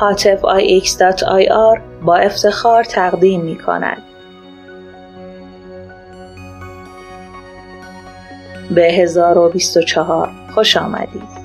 حاطف ix.ir با افتخار تقدیم می کند. به 1024 خوش آمدید.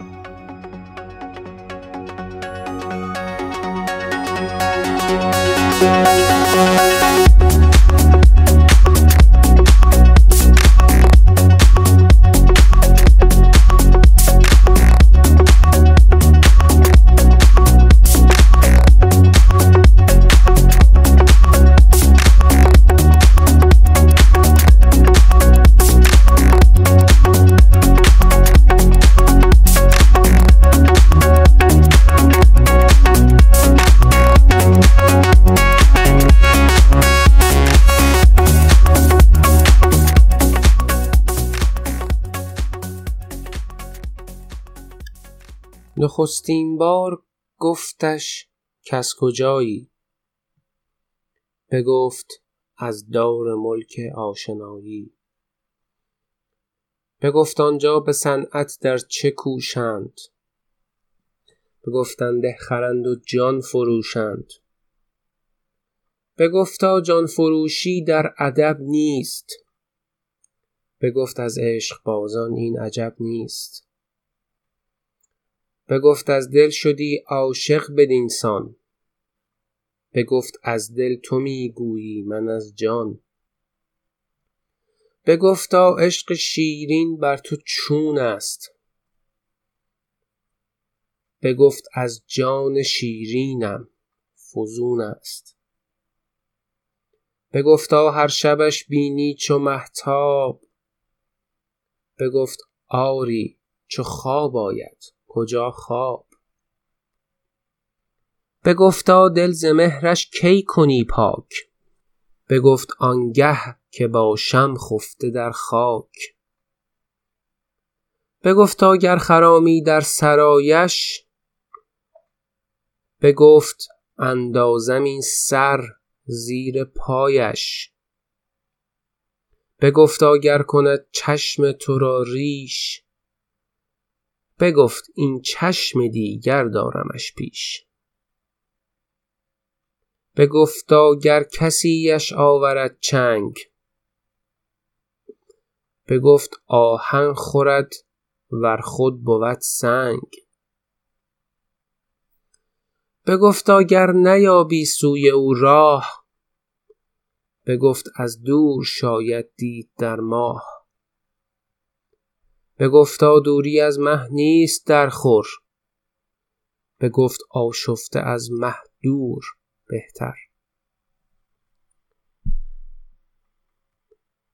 نخستین بار گفتش کس کجایی؟ بگفت از دار ملک آشنایی. بگفت آنجا به صنعت در چه کوشند؟ بگفتند خرند و جان فروشند. بگفتا جان فروشی در ادب نیست. بگفت از عشق بازان این عجب نیست. بگفت از دل شدی عاشق بدینسان بگفت از دل تو می گویی من از جان. بگفتا عشق شیرین بر تو چون است. بگفت از جان شیرینم فزون است. بگفتا هر شبش بینی چو مهتاب. بگفت آری چو خواب آید. کجا خواب؟ بگفتا دل ز مهرش کی کنی پاک؟ بگفت آنگه که باشم خفته در خاک؟ بگفتا گر خرامی در سرایش؟ بگفت اندازم این سر زیر پایش؟ بگفتا گر کند چشم تو را ریش؟ بگفت این چشم دیگر دارمش پیش. بگفتا گر کسیش آورد چنگ. بگفت آهن خورد ور خود بود سنگ. بگفتا گر نیابی سوی او راه. بگفت از دور شاید دید در ماه. بگفتا دوری از مه نیست در خور. بگفت آشفته از مه دور بهتر.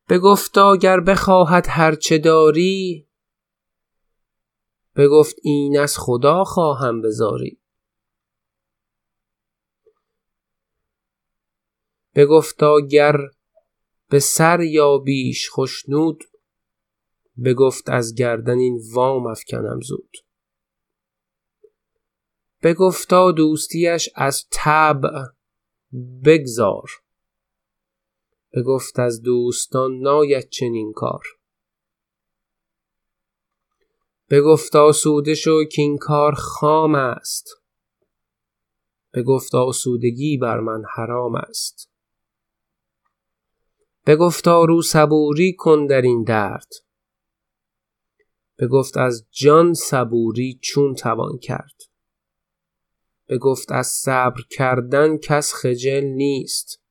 بگفتا گر بخواهد هر چه داری بگفت این از خدا خواهم بزاری. بگفتا گر به سر یا بیش خشنود بگفت از گردن این وام افکنم زود. بگفتا دوستیش از طبع بگذار. بگفت از دوستان ناید چنین کار. بگفتا سوده شو کین کار خام است. بگفتا سودگی بر من حرام است. بگفتا رو صبوری کن در این درد. بگفت از جان صبوری چون توان کرد. بگفت از صبر کردن کس خجل نیست.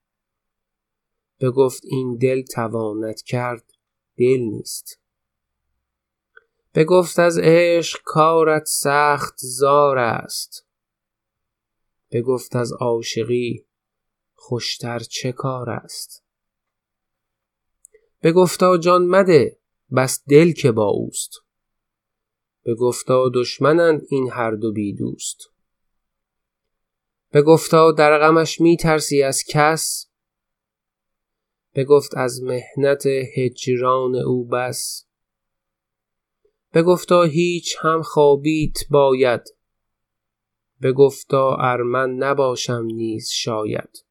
بگفت این دل تواند کرد دل نیست. بگفت از عشق کارت سخت زار است. بگفت از عاشقی خوشتر چه کار است؟ بگفتا جان مده بس دل که با اوست. بگفتا دشمنند این هر دو بی دوست. بگفتا در غمش می ترسی از کس بگفت از مهنت هجران او بس. بگفتا هیچ هم خوابیت باید بگفتا ار من نباشم نیز شاید.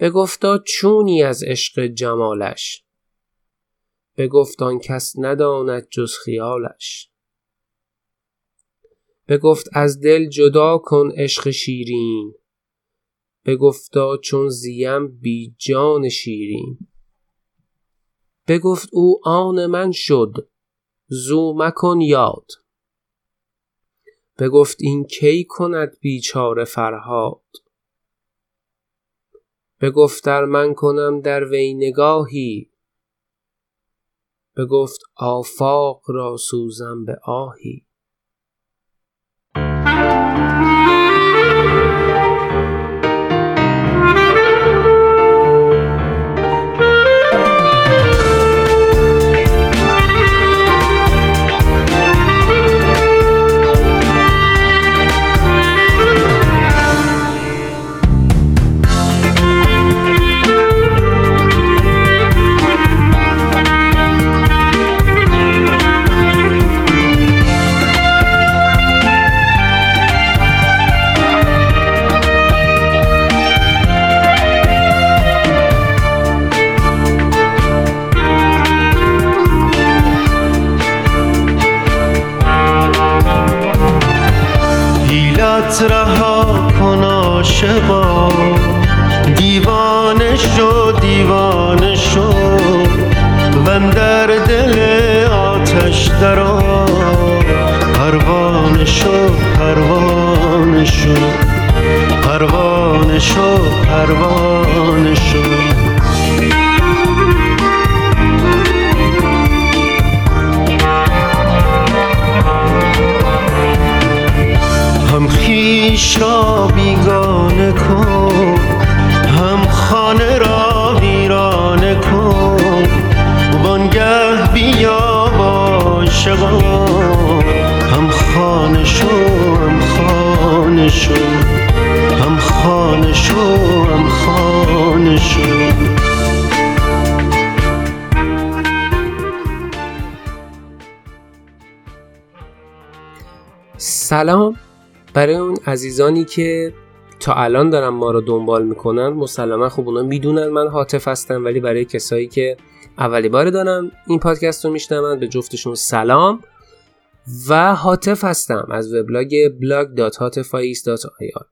بگفتا چونی از عشق جمالش بگفت آن کس نداند جز خیالش. بگفت از دل جدا کن عشق شیرین. بگفتا چون زیم بی جان شیرین. بگفت او آن من شد زو مکن یاد. بگفت این کی کند بیچاره فرهاد؟ بگفت در من کنم در وی نگاهی بگفت آفاق را سوزم به آهی. سلام. برای اون عزیزانی که تا الان دارن ما رو دنبال می‌کنن مسلما خب اونا می‌دونن من حاطف هستم ولی برای کسایی که اولی بار دارم این پادکست رو میشنون به جفتشون سلام و حاطف هستم از وبلاگ blog.hatifais.ir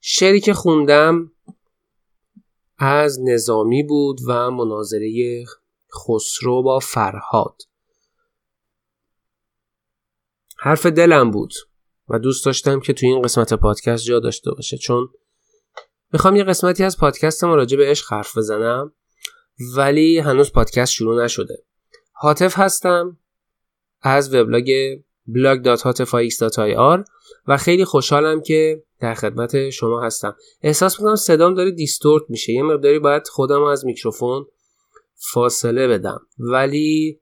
شعری که خوندم از نظامی بود و مناظره خسرو با فرهاد. حرف دلم بود. و دوست داشتم که توی این قسمت پادکست جا داشته باشه چون می‌خوام یه قسمتی از پادکستم راجع به عشق حرف بزنم ولی هنوز پادکست شروع نشده. حاطف هستم از وبلاگ blog.hatifix.ir و خیلی خوشحالم که در خدمت شما هستم. احساس می‌کنم صدام داره دیستورت میشه یه مقداری باید خودم از میکروفون فاصله بدم. ولی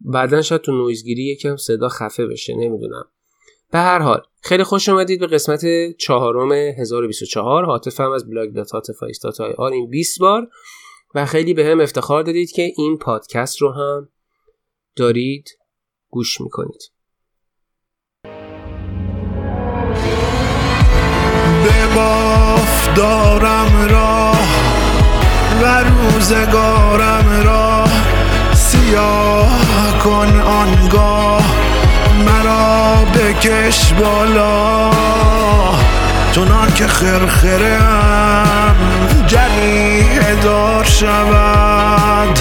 بعدا شاید تو نویزگیری یکم صدا خفه بشه نمی‌دونم. به هر حال خیلی خوش اومدید به قسمت چهارم 1024 هاتفم از blog dot آر این 20 بار. و خیلی بهم افتخار دادید که این پادکست رو هم دارید گوش می‌کنید. به باف دارم راه و روزگارم راه. سیاه بکش بالا. چنان که خرخره هم جریه دار شود.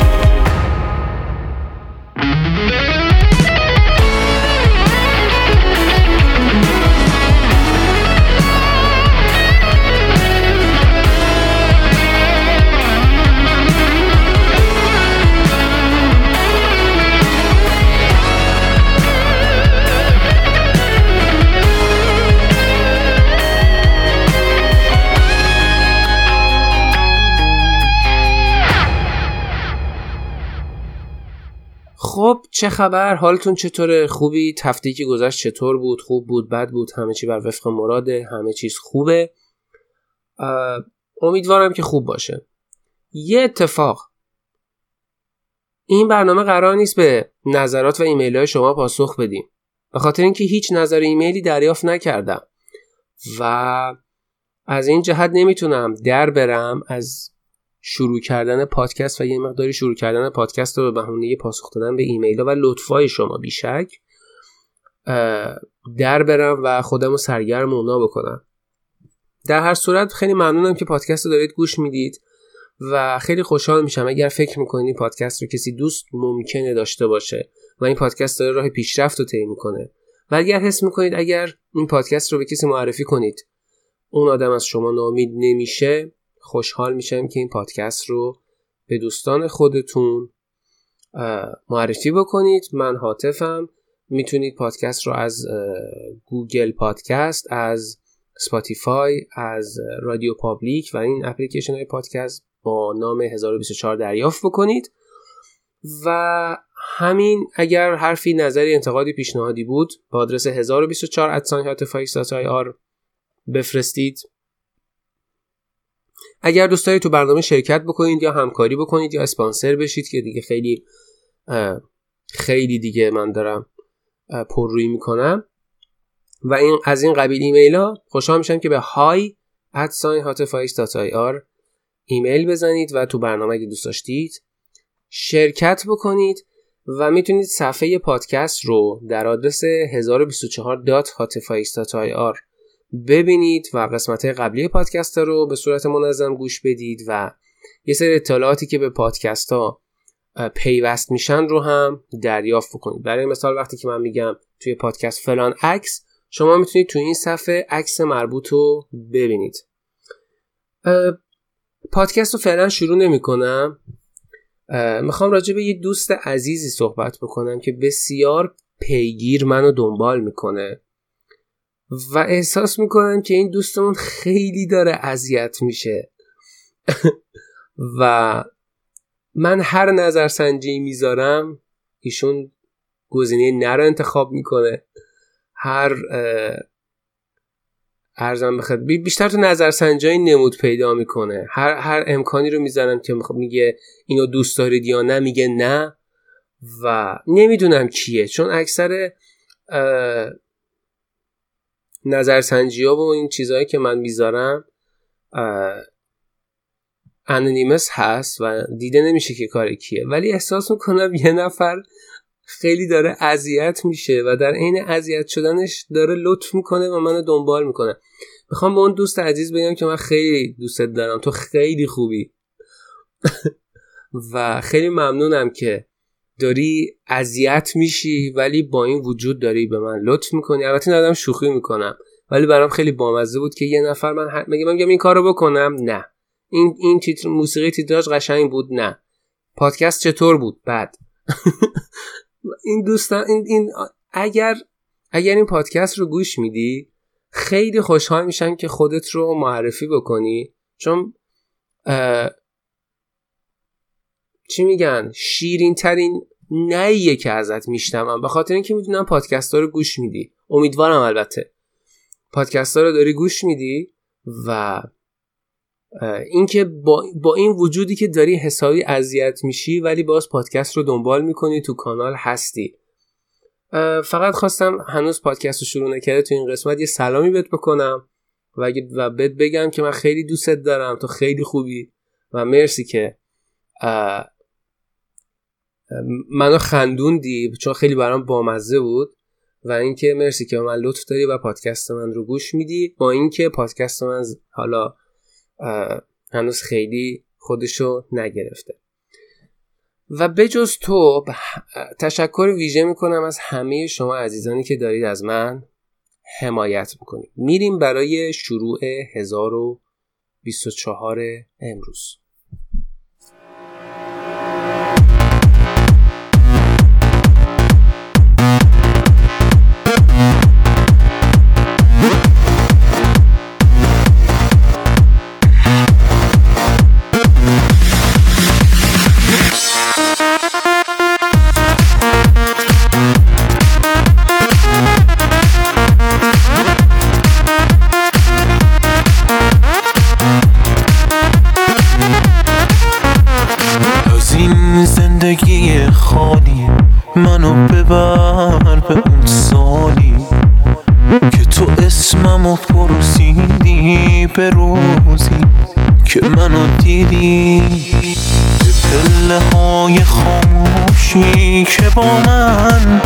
چه خبر؟ حالتون چطوره؟ خوبی؟ تفتی که گذشت چطور بود؟ خوب بود؟ بد بود؟ همه چی بر وفق مراده؟ همه چیز خوبه؟ امیدوارم که خوب باشه. یه اتفاق. این برنامه قرار نیست به نظرات و ایمیل های شما پاسخ بدیم. به خاطر اینکه هیچ نظر ایمیلی دریافت نکردم. و از این جهت نمی‌تونم در برم از شروع کردن پادکست و یه مقداری شروع کردن پادکست رو به بهونه پاسخ دادن به ایمیل ها و لطفای شما بیشک در برم و خودم رو سرگرم اونا بکنم. در هر صورت خیلی ممنونم که پادکست رو دارید گوش می‌دید و خیلی خوشحال میشم. اگر فکر می‌کنید پادکست رو کسی دوست ممکنه داشته باشه و این پادکست داره راه پیشرفت رو طی می‌کنه. و اگر حس می‌کنید اگر این پادکست رو به کسی معرفی کنید اون آدم از شما نامید نمیشه. خوشحال میشم که این پادکست رو به دوستان خودتون معرفی بکنید. من هاتفم. می‌تونید پادکست رو از Google Podcast از Spotify از Radio Public و این اپلیکیشن های پادکست با نام 1024 دریافت بکنید. و همین اگر حرفی نظری انتقادی پیشنهادی بود با آدرس 1024 آر بفرستید. اگر دوست دارید تو برنامه شرکت بکنید یا همکاری بکنید یا اسپانسر بشید که دیگه خیلی خیلی دیگه من دارم پررویی می‌کنم. و این از این قبیل ایمیل ها خوشحال میشم که به های آر ایمیل بزنید و تو برنامه اگه دوست داشتید شرکت بکنید و می‌تونید صفحه پادکست رو در آدرس 1024.hotface.ir ببینید و قسمت قبلی پادکست رو به صورت منظم گوش بدید و یه سری اطلاعاتی که به پادکست ها پیوست میشن رو هم دریافت بکنید. برای مثال وقتی که من میگم توی پادکست فلان عکس شما می‌تونید توی این صفحه عکس مربوط رو ببینید. پادکست رو فعلا شروع نمی کنم می‌خوام راجع به یه دوست عزیزی صحبت بکنم که بسیار پیگیر منو دنبال می‌کنه. و احساس می‌کنم که این دوستمون خیلی داره اذیت میشه. و من هر نظرسنجی می‌ذارم ایشون گزینه نه رو انتخاب می‌کنه. هر ارزم بخواد بیشتر تو نظرسنجی نمود پیدا می‌کنه. هر هر امکانی رو می‌ذارم که میگه اینو دوست دارید یا نه میگه نه. و نمی‌دونم کیه. چون اکثر نظرسنجی ها و این چیزهایی که من می‌ذارم انونیمس هست و دیده نمیشه که کار کیه. ولی احساس می‌کنم یه نفر خیلی داره اذیت میشه و در عین اذیت شدنش داره لطف می‌کنه و منو دنبال می‌کنه. می‌خوام به اون دوست عزیز بگم که من خیلی دوستت دارم. تو خیلی خوبی. و خیلی ممنونم که داری اذیت میشی ولی با این وجود داری به من لطف می‌کنی. البته ندارم شوخی می‌کنم ولی برام خیلی بامزه بود که یه نفر من میگم من این کارو بکنم. نه. این این تیتر موسیقی تیتراژ قشنگ بود. نه. پادکست چطور بود؟ بعد. این دوستان این, این اگر اگر این پادکست رو گوش میدی خیلی خوشحال میشن که خودت رو معرفی بکنی. چون چی میگن؟ شیرین ترین نیه که ازت میشنوم. به خاطر اینکه می‌دونم پادکست ها رو گوش میدی. امیدوارم البته. پادکست ها رو داری گوش میدی و اینکه با, با این وجودی که داری حسابی اذیت میشی ولی باز پادکست رو دنبال می‌کنی تو کانال هستی. فقط خواستم هنوز پادکست رو شروع نکرده تو این قسمت یه سلامی بهت بکنم و, و بهت بگم که من خیلی دوستت دارم تو خیلی خوبی و مرسی که منو خندوندی چون خیلی برام بامزه بود و اینکه مرسی که من لطف داری و پادکست من رو گوش میدی. با اینکه پادکست من حالا هنوز خیلی خودشو نگرفته. و بجز تو تشکر ویژه می‌کنم از همه شما عزیزانی که دارید از من حمایت می‌کنید. میریم برای شروع 1024 امروز. منو دیدی؟ پله های خاموشی که با من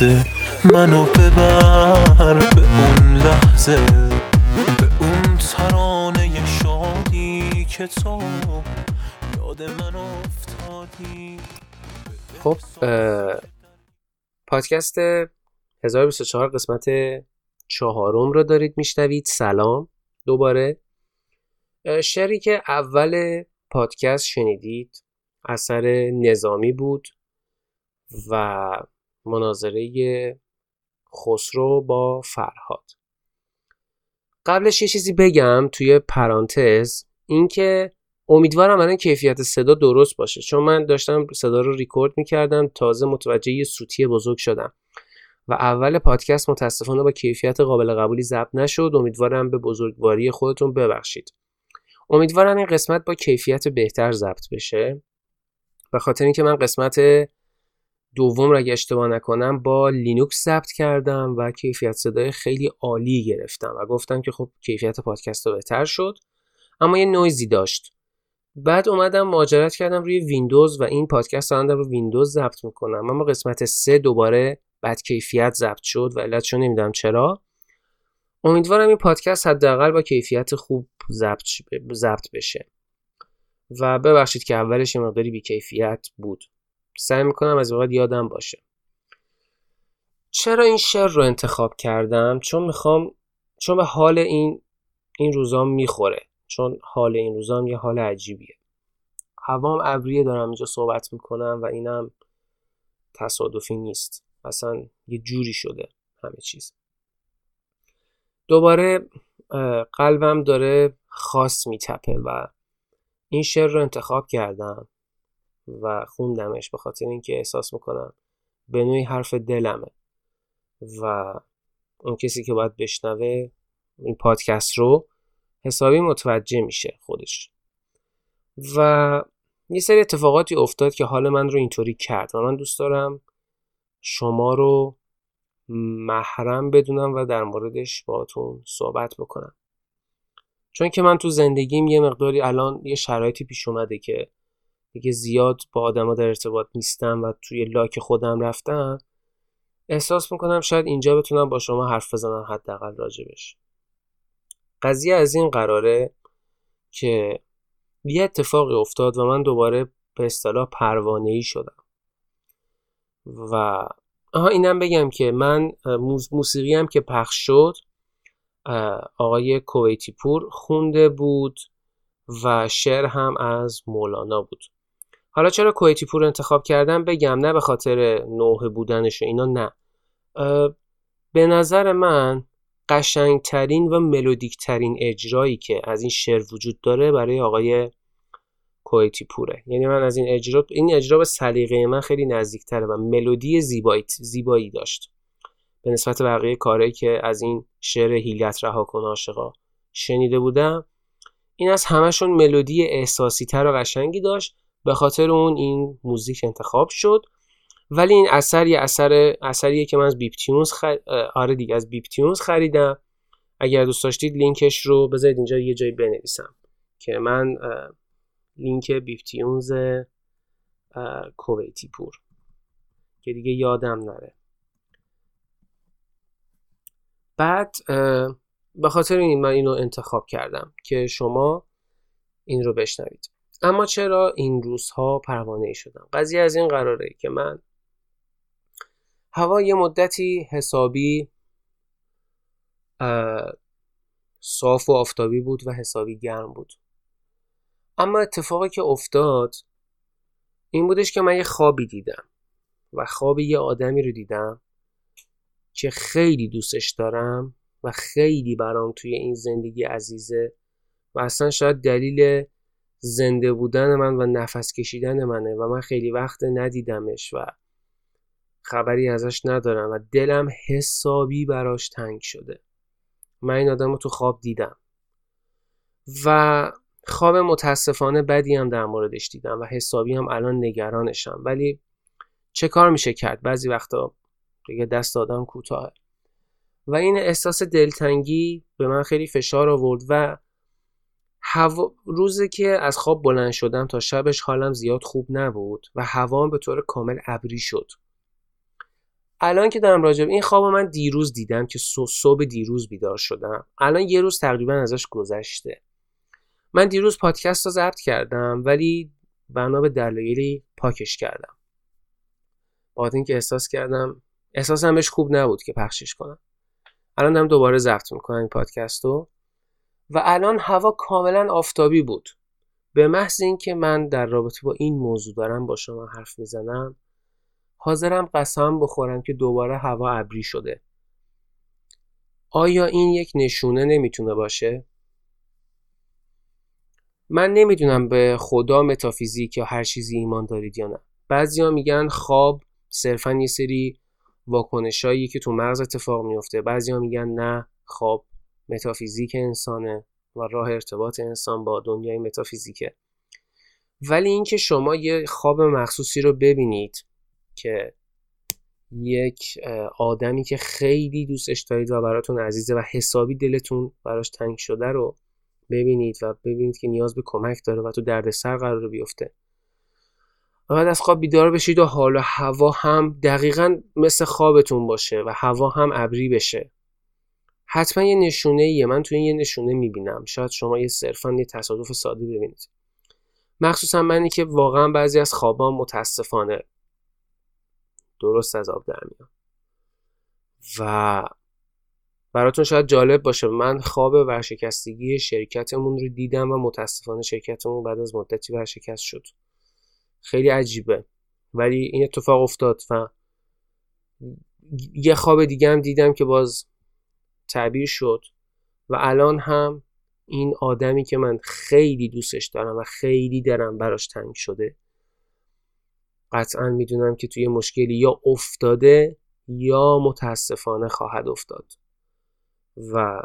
میلرزه منو ببر به اون لحظه. به اون ترانه شادی که تو یاد من افتادی. خب پادکست 1024 قسمت چهارم رو دارید میشنوید. سلام دوباره. شعری که اول پادکست شنیدید اثر نظامی بود و مناظره خسرو با فرهاد. قبلش یه چیزی بگم توی پرانتز اینکه امیدوارم الان کیفیت صدا درست باشه. چون من داشتم صدا رو ریکورد می‌کردم تازه متوجه یه سوتی بزرگ شدم. و اول پادکست متاسفانه با کیفیت قابل قبولی ضبط نشد. امیدوارم به بزرگواری خودتون ببخشید. امیدوارم این قسمت با کیفیت بهتر ضبط بشه. به خاطر اینکه من قسمت دوم را اگه اشتباه نکنم با لینوکس ضبط کردم و کیفیت صدای خیلی عالی گرفتم و گفتم که خب کیفیت پادکست بهتر شد. اما یه نویزی داشت. بعد اومدم مهاجرت کردم روی ویندوز و این پادکست رو رو ویندوز ضبط می‌کنم. اما قسمت سه دوباره بد کیفیت ضبط شد و علتشو نمی‌دونم چرا. امیدوارم این پادکست حداقل با کیفیت خوب ضبط بشه. و ببخشید که اولش یه مقداری بی کیفیت بود. سعی می‌کنم از بعد یادم باشه. چرا این شعر رو انتخاب کردم؟ چون می‌خوام چون به حال این این روزام می‌خوره. چون حال این روزام یه حال عجیبیه. هوام ابریه دارم اینجا صحبت می‌کنم و اینم تصادفی نیست. اصلا یه جوری شده همه چیز. دوباره قلبم داره خاص میتپه و این شعر رو انتخاب کردم. و خوندمش به خاطر اینکه احساس می‌کنم به نوعی حرف دلمه. و اون کسی که باید بشنوه این پادکست رو حسابی متوجه میشه خودش. و یه سری اتفاقاتی افتاد که حال من رو اینطوری کرد و من دوست دارم شما رو محرم بدونم و در موردش باهاتون صحبت بکنم. چون که من تو زندگیم یه مقداری الان یه شرایطی پیش اومده که دیگه زیاد با آدما در ارتباط نیستم و توی لاک خودم رفتم احساس می‌کنم شاید اینجا بتونم با شما حرف بزنم حداقل راجبش. قضیه از این قراره که یه اتفاقی افتاد و من دوباره به اصطلاح پروانه ای شدم. و آها اینم بگم که من موسیقی هم که پخش شد آقای کویتی پور خونده بود و شعر هم از مولانا بود. حالا چرا کویتی پور انتخاب کردم؟ بگم نه به خاطر نوحه بودنش و اینا نه. به نظر من قشنگترین و ملودیکترین اجرایی که از این شعر وجود داره برای آقای کویتی پوره. یعنی من از این اجرا این اجرا به سلیقه من خیلی نزدیکتره و ملودی زیبایی زیبایی داشت. به نسبت بقیه کارهایی که از این شعر هیلت رها کن عاشقا شنیده بودم این از همشون ملودی احساسی تر و قشنگی داشت. به خاطر اون این موزیک انتخاب شد. ولی این اثر یه اثر اثریه که من از بیپ تیونز خ... آره دیگه از بیپ تیونز خریدم. اگر دوست داشتید لینکش رو بذارید اینجا یه جایی بنویسم که من لینک بیپ تیونز کویتی پور. که دیگه یادم نره. بعد به خاطر این من اینو انتخاب کردم که شما این رو بشنوید. اما چرا این روزها پروانه ای شدم؟ قضیه از این قراره که من هوا یه مدتی حسابی صاف و آفتابی بود و حسابی گرم بود. اما اتفاقی که افتاد این بودش که من یه خوابی دیدم و خواب یه آدمی رو دیدم که خیلی دوستش دارم و خیلی برام توی این زندگی عزیزه و اصلا شاید دلیل زنده بودن من و نفس کشیدن منه و من خیلی وقت ندیدمش و خبری ازش ندارم و دلم حسابی براش تنگ شده. من این آدم رو تو خواب دیدم. و خواب متاسفانه بدی هم در موردش دیدم و حسابی هم الان نگرانشم. ولی چه کار میشه کرد؟ بعضی وقتا دیگه دست آدم کوتاه و این احساس دلتنگی به من خیلی فشار آورد و هوا... روزی که از خواب بلند شدم تا شبش حالم زیاد خوب نبود و هوام به طور کامل ابری شد. الان که دارم راجع این خواب من دیروز دیدم که صبح دیروز بیدار شدم. الان یه روز تقریبا ازش گذشته. من دیروز پادکست رو ضبط کردم ولی بنا به دلایلی پاکش کردم. بعد اینکه احساس کردم احساسم بهش خوب نبود که پخشش کنم. الان دارم دوباره ضبط می‌کنم این پادکست رو. و الان هوا کاملا آفتابی بود. به محض اینکه من در رابطه با این موضوع دارم با شما حرف می‌زنم حاضرم قسم بخورم که دوباره هوا ابری شده. آیا این یک نشونه نمی‌تونه باشه؟ من نمی‌دونم به خدا متافیزیک یا هر چیزی ایمان دارید یا نه. بعضیا میگن خواب صرفا یه سری واکنشایی که تو مغز اتفاق میفته بعضیا میگن نه خواب متافیزیک انسانه و راه ارتباط انسان با دنیای متافیزیکه. ولی اینکه شما یه خواب مخصوصی رو ببینید که یک آدمی که خیلی دوستش دارید و براتون عزیزه و حسابی دلتون براش تنگ شده رو ببینید و ببینید که نیاز به کمک داره و تو دردسر قرار بیفته. و بعد از خواب بیدار بشید و حال و هوا هم دقیقا مثل خوابتون باشه و هوا هم ابری بشه. حتما یه نشونه ایه من توی یه نشونه می‌بینم. شاید شما یه صرفا یه تصادف ساده ببینید. مخصوصا منی که واقعا بعضی از خوابام متاسفانه درست از آب در میام و براتون شاید جالب باشه من خواب ورشکستگی شرکتمون رو دیدم و متاسفانه شرکتمون بعد از مدتی ورشکست شد. خیلی عجیبه. ولی این اتفاق افتاد و یه خواب دیگه هم دیدم که باز تعبیر شد و الان هم این آدمی که من خیلی دوستش دارم و خیلی درم براش تنگ شده قطعا می‌دونم که توی مشکلی یا افتاده یا متاسفانه خواهد افتاد. و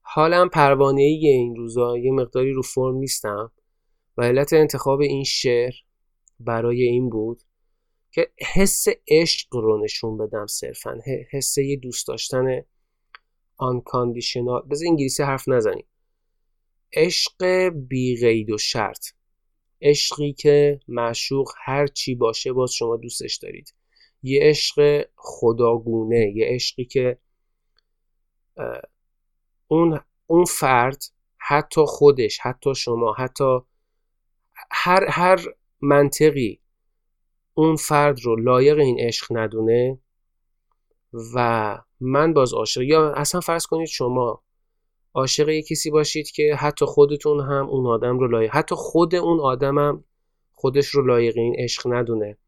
حالم پروانه ای این روزا یه مقداری رو فرم نیستم و علت انتخاب این شعر برای این بود که حس عشق رو نشون بدم صرفا حس یه دوست داشتن unconditional بذار انگلیسی حرف نزنیم. عشق بی قید و شرط. عشقی که معشوق هر چی باشه باز شما دوستش دارید. یه عشق خداگونه یه عشقی که اون اون فرد حتی خودش حتی شما حتی هر هر منطقی اون فرد رو لایق این عشق ندونه و من باز عاشق. یا اصلا فرض کنید شما عاشق یه کسی باشید که حتی خودتون هم اون آدم رو لایق. حتی خود اون آدم هم خودش رو لایق این عشق ندونه.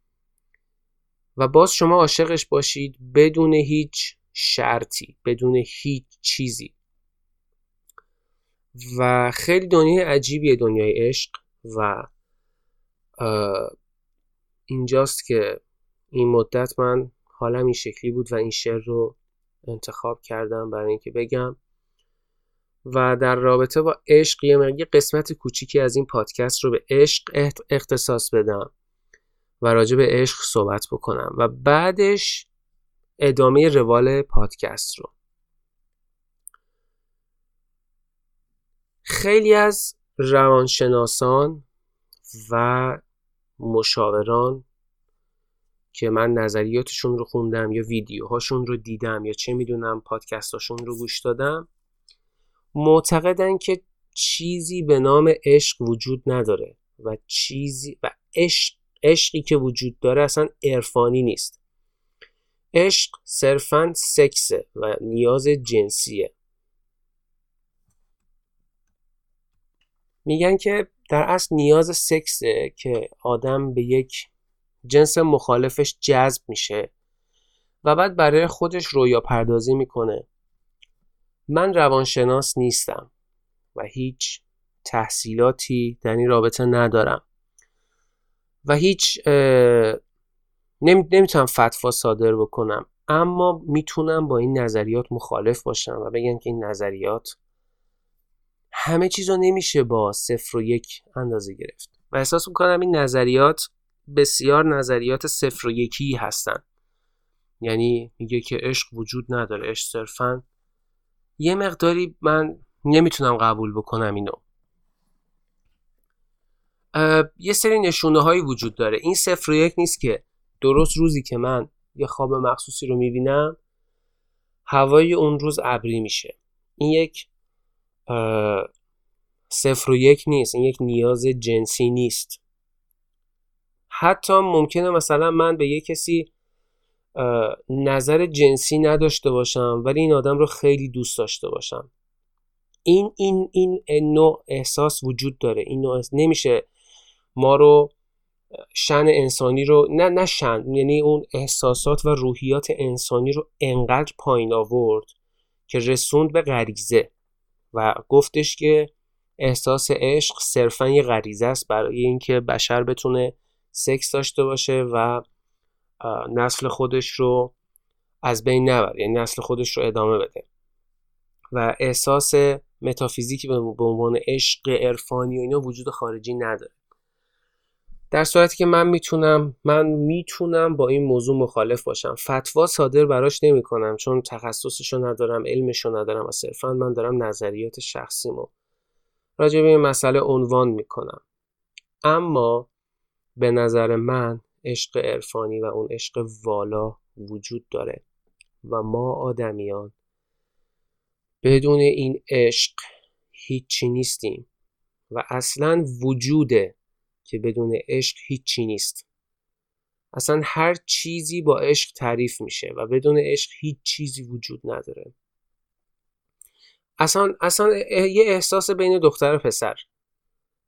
و باز شما عاشقش باشید بدون هیچ شرطی بدون هیچ چیزی. و خیلی دنیای عجیبیه دنیای عشق و اینجاست که این مدت من حالم این شکلی بود و این شعر رو انتخاب کردم برای اینکه بگم. و در رابطه با عشق یه قسمت کوچیکی از این پادکست رو به عشق اختصاص بدم و راجع به عشق صحبت بکنم و بعدش ادامه روال پادکست رو. خیلی از روانشناسان و مشاوران که من نظریاتشون رو خوندم یا ویدیوهاشون رو دیدم یا چه می‌دونم پادکستاشون رو گوش دادم معتقدن که چیزی به نام عشق وجود نداره و چیزی و عشق عشقی که وجود داره اصلا عرفانی نیست. عشق صرفا سکسه و نیاز جنسیه. میگن که در اصل نیاز سکسه که آدم به یک جنس مخالفش جذب میشه و بعد برای خودش رویا پردازی می‌کنه. من روانشناس نیستم و هیچ تحصیلاتی در این رابطه ندارم و هیچ نمی‌تونم فتوا صادر بکنم. اما می‌تونم با این نظریات مخالف باشم و بگم که این نظریات همه چیز رو نمیشه با صفر و یک اندازه گرفت. و احساس می‌کنم این نظریات بسیار نظریات صفر و یکی هستن. یعنی میگه که عشق وجود نداره عشق صرفا یه مقداری من نمی‌تونم قبول بکنم اینو. یه سری نشونه هایی وجود داره. این صفر و یک نیست که درست روزی که من یه خواب مخصوصی رو می‌بینم هوای اون روز ابری میشه. این یک صفر و یک نیست. این یک نیاز جنسی نیست. حتی ممکنه مثلا من به یه کسی نظر جنسی نداشته باشم ولی این آدم رو خیلی دوست داشته باشم. این این این نوع احساس وجود داره. این نوع نمیشه ما رو شن انسانی رو نه نه شن یعنی اون احساسات و روحیات انسانی رو انقدر پایین آورد که رسوند به غریزه و گفتش که احساس عشق صرفا یه غریزه است برای اینکه بشر بتونه سکس داشته باشه و نسل خودش رو از بین نبره یعنی نسل خودش رو ادامه بده. و احساس متافیزیکی به عنوان عشق عرفانی و اینا وجود خارجی نداره. در صورتی که من می‌تونم من می‌تونم با این موضوع مخالف باشم. فتوا صادر براش نمی کنم چون تخصصشو ندارم علمشو ندارم و صرفا من دارم نظریات شخصیمو راجع به این مسئله عنوان می‌کنم. اما به نظر من عشق عرفانی و اون عشق والا وجود داره و ما آدمیان بدون این عشق هیچی نیستیم و اصلا وجوده که بدون عشق هیچی نیست. اصلا هر چیزی با عشق تعریف میشه و بدون عشق هیچ چیزی وجود نداره. اصلا اصلا یه احساس بین دختر و پسر.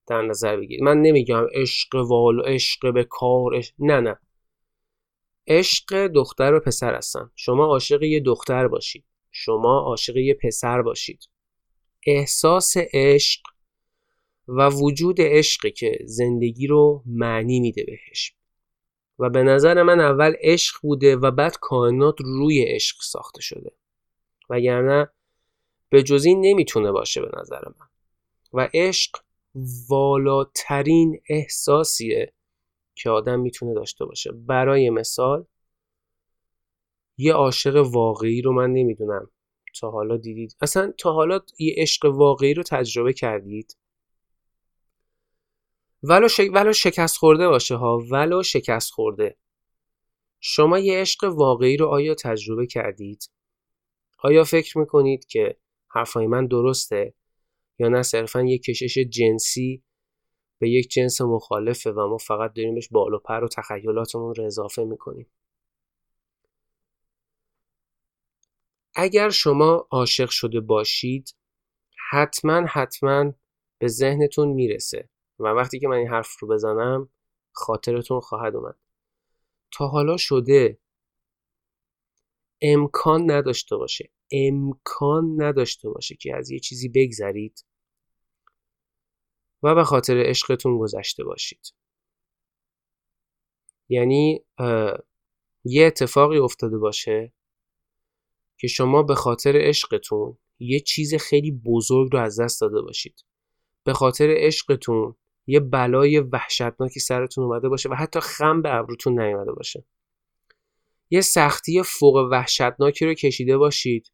در نظر بگیرید. من نمیگم عشق وال عشق به کار نه نه. عشق دختر و پسر هستن. شما عاشق یه دختر باشید. شما عاشق یه پسر باشید. احساس عشق و وجود عشقی که زندگی رو معنی میده بهش. و به نظر من اول عشق بوده و بعد کائنات روی عشق ساخته شده. وگرنه به جز این نمی‌تونه باشه به نظر من. و عشق والاترین احساسیه که آدم می‌تونه داشته باشه. برای مثال یه عاشق واقعی رو من نمی‌دونم. تا حالا دیدید. اصلا تا حالا یه عشق واقعی رو تجربه کردید. ولو, ولو شکست خورده باشه ها. ولو شکست خورده. شما یه عشق واقعی رو آیا تجربه کردید؟ آیا فکر می‌کنید که حرفای من درسته؟ یا نه صرفا یک کشش جنسی به یک جنس مخالفه و ما فقط داریم بهش بال و پر و تخیلاتمون رو اضافه می‌کنیم. اگر شما عاشق شده باشید حتما حتما به ذهنتون می‌رسه و وقتی که من این حرف رو بزنم خاطرتون خواهد اومد. تا حالا شده امکان نداشته باشه. امکان نداشته باشه که از یه چیزی بگذرید. و به خاطر عشقتون گذشته باشید. یعنی یه اتفاقی افتاده باشه که شما به خاطر عشقتون یه چیز خیلی بزرگ رو از دست داده باشید. به خاطر عشقتون یه بلای وحشتناکی سرتون اومده باشه و حتی خم به ابروتون نیومده باشه. یه سختی فوق وحشتناکی رو کشیده باشید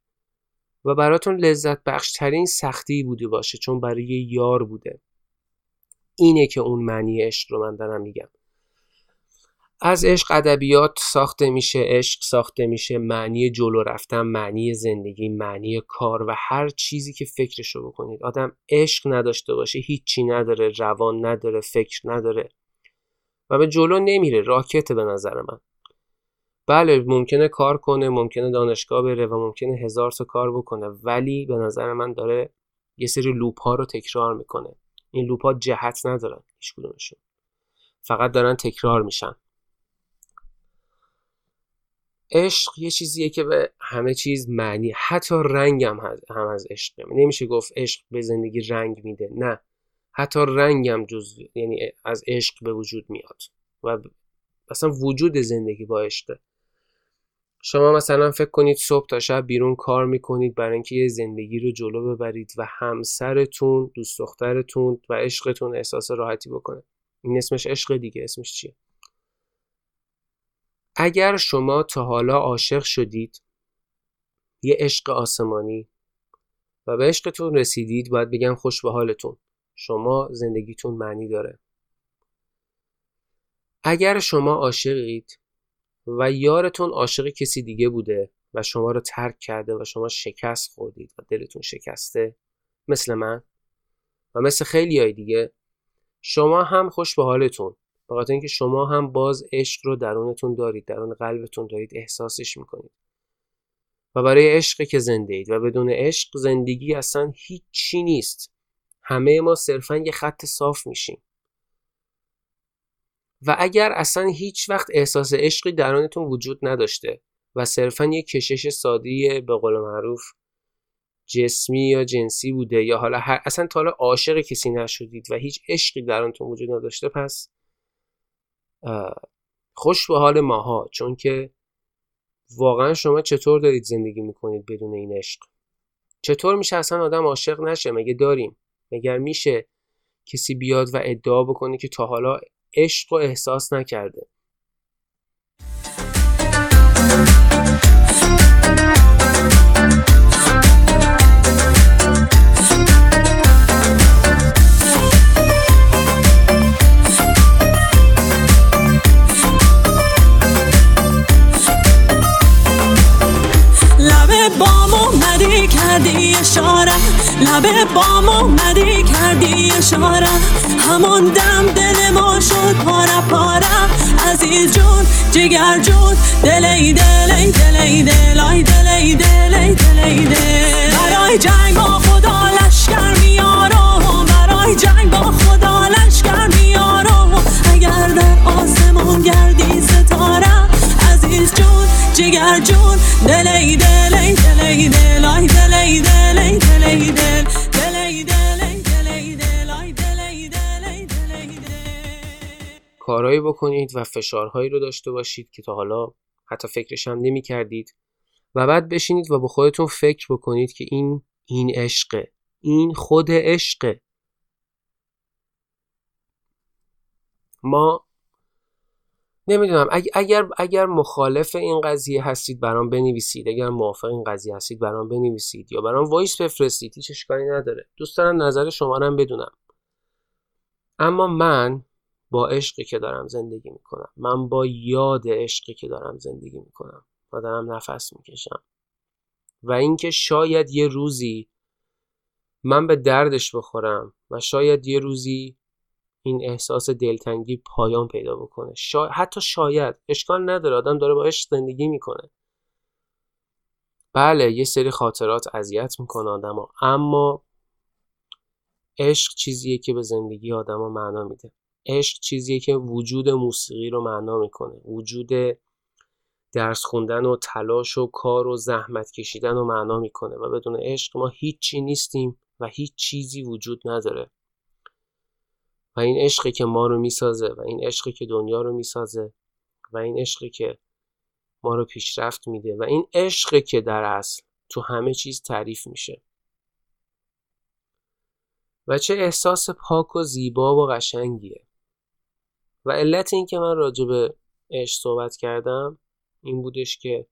و براتون لذت بخشترین سختی بوده باشه چون برای یار بوده. اینه که اون معنی عشق رو من دارم میگم. از عشق ادبیات ساخته میشه عشق ساخته میشه معنی جلو رفتن معنی زندگی معنی کار و هر چیزی که فکرشو بکنید. آدم عشق نداشته باشه هیچی نداره روان نداره فکر نداره. و به جلو نمیره راکت به نظر من. بله ممکنه کار کنه ممکنه دانشگاه بره و ممکنه هزار تا کار بکنه ولی به نظر من داره یه سری لوپ ها رو تکرار می‌کنه. این لوپ جهت ندارن هیچ فقط دارن تکرار میشن. عشق یه چیزیه که به همه چیز معنی حتی رنگم هم از عشق. نمیشه گفت عشق به زندگی رنگ میده نه. حتی رنگم جز یعنی از عشق به وجود میاد. و اصلا وجود زندگی با عشقه. شما مثلا فکر کنید صبح تا شب بیرون کار می‌کنید برای اینکه یه زندگی رو جلو ببرید و همسرتون دوست دخترتون و عشقتون احساس راحتی بکنه. این اسمش عشق دیگه اسمش چیه؟ اگر شما تا حالا عاشق شدید یه عشق آسمانی و به عشقتون رسیدید باید بگم خوش به حالتون. شما زندگیتون معنی داره. اگر شما عاشقید و یارتون عاشق کسی دیگه بوده و شما رو ترک کرده و شما شکست خوردید و دلتون شکسته مثل من و مثل خیلی های دیگه شما هم خوش به حالتون. بخاطر اینکه شما هم باز عشق رو درونتون دارید درون قلبتون دارید احساسش می‌کنید. و برای عشق که زنده اید و بدون عشق زندگی اصلا هیچی نیست. همه ما صرفا یه خط صاف میشیم. و اگر اصلا هیچ وقت احساس عشقی درونتون وجود نداشته و صرفا یه کشش سادی به قول معروف جسمی یا جنسی بوده یا حالا هر اصلا تا حالا عاشق کسی نشدید و هیچ عشقی درونتون وجود نداشته پس خوش به حال ماها چون که واقعا شما چطور دارید زندگی می‌کنید بدون این عشق؟ چطور میشه اصلا آدم عاشق نشه؟ مگه داریم؟ مگر میشه کسی بیاد و ادعا بکنه که تا حالا عشق و احساس نکرده. کردی اشاره؟ لبه بام اومدی کردی اشاره؟ همون دم دل ما شد پاره پاره. عزیز جون جگر جون. دلی دلی دلی دلای دلی دلی دلی دل. برای جنگ با خدا لشکر میارم. برای جنگ با خدا لشکر جگر جون دلی دلی دلی دلای دلی دلی دلی دل دلی دلی دلی دلای دلی دلی دلی کارهایی بکنید و فشارهایی رو داشته باشید که تا حالا حتی فکرش هم نمی کردید و بعد بشینید و با خودتون فکر بکنید که این این عشقه این خود عشقه ما نمی‌دونم. اگر اگر مخالف این قضیه هستید برام بنویسید. اگر موافق این قضیه هستید برام بنویسید. یا برام وایس بفرستید. هیچ اشکالی نداره. دوست دارم نظر شما رو بدونم. اما من با عشقی که دارم زندگی می‌کنم. من با یاد عشقی که دارم زندگی می‌کنم. و دارم نفس می‌کشم. و اینکه شاید یه روزی من به دردش بخورم و شاید یه روزی این احساس دلتنگی پایان پیدا بکنه. شا... حتی شاید. اشکال نداره. آدم داره با عشق زندگی می‌کنه. بله یه سری خاطرات اذیت می‌کنه آدم اما عشق چیزیه که به زندگی آدم ها معنا میده. عشق چیزیه که وجود موسیقی رو معنا می‌کنه. وجود درس خوندن و تلاش و کار و زحمت کشیدن رو معنا می‌کنه. و بدون عشق ما هیچی نیستیم و هیچ چیزی وجود نداره. و این عشقی که ما رو می‌سازه و این عشقی که دنیا رو می‌سازه و این عشقی که ما رو پیشرفت میده و این عشقی که در اصل تو همه چیز تعریف میشه. و چه احساس پاک و زیبا و قشنگیه. و علت این که من راجع به عشق صحبت کردم این بودش که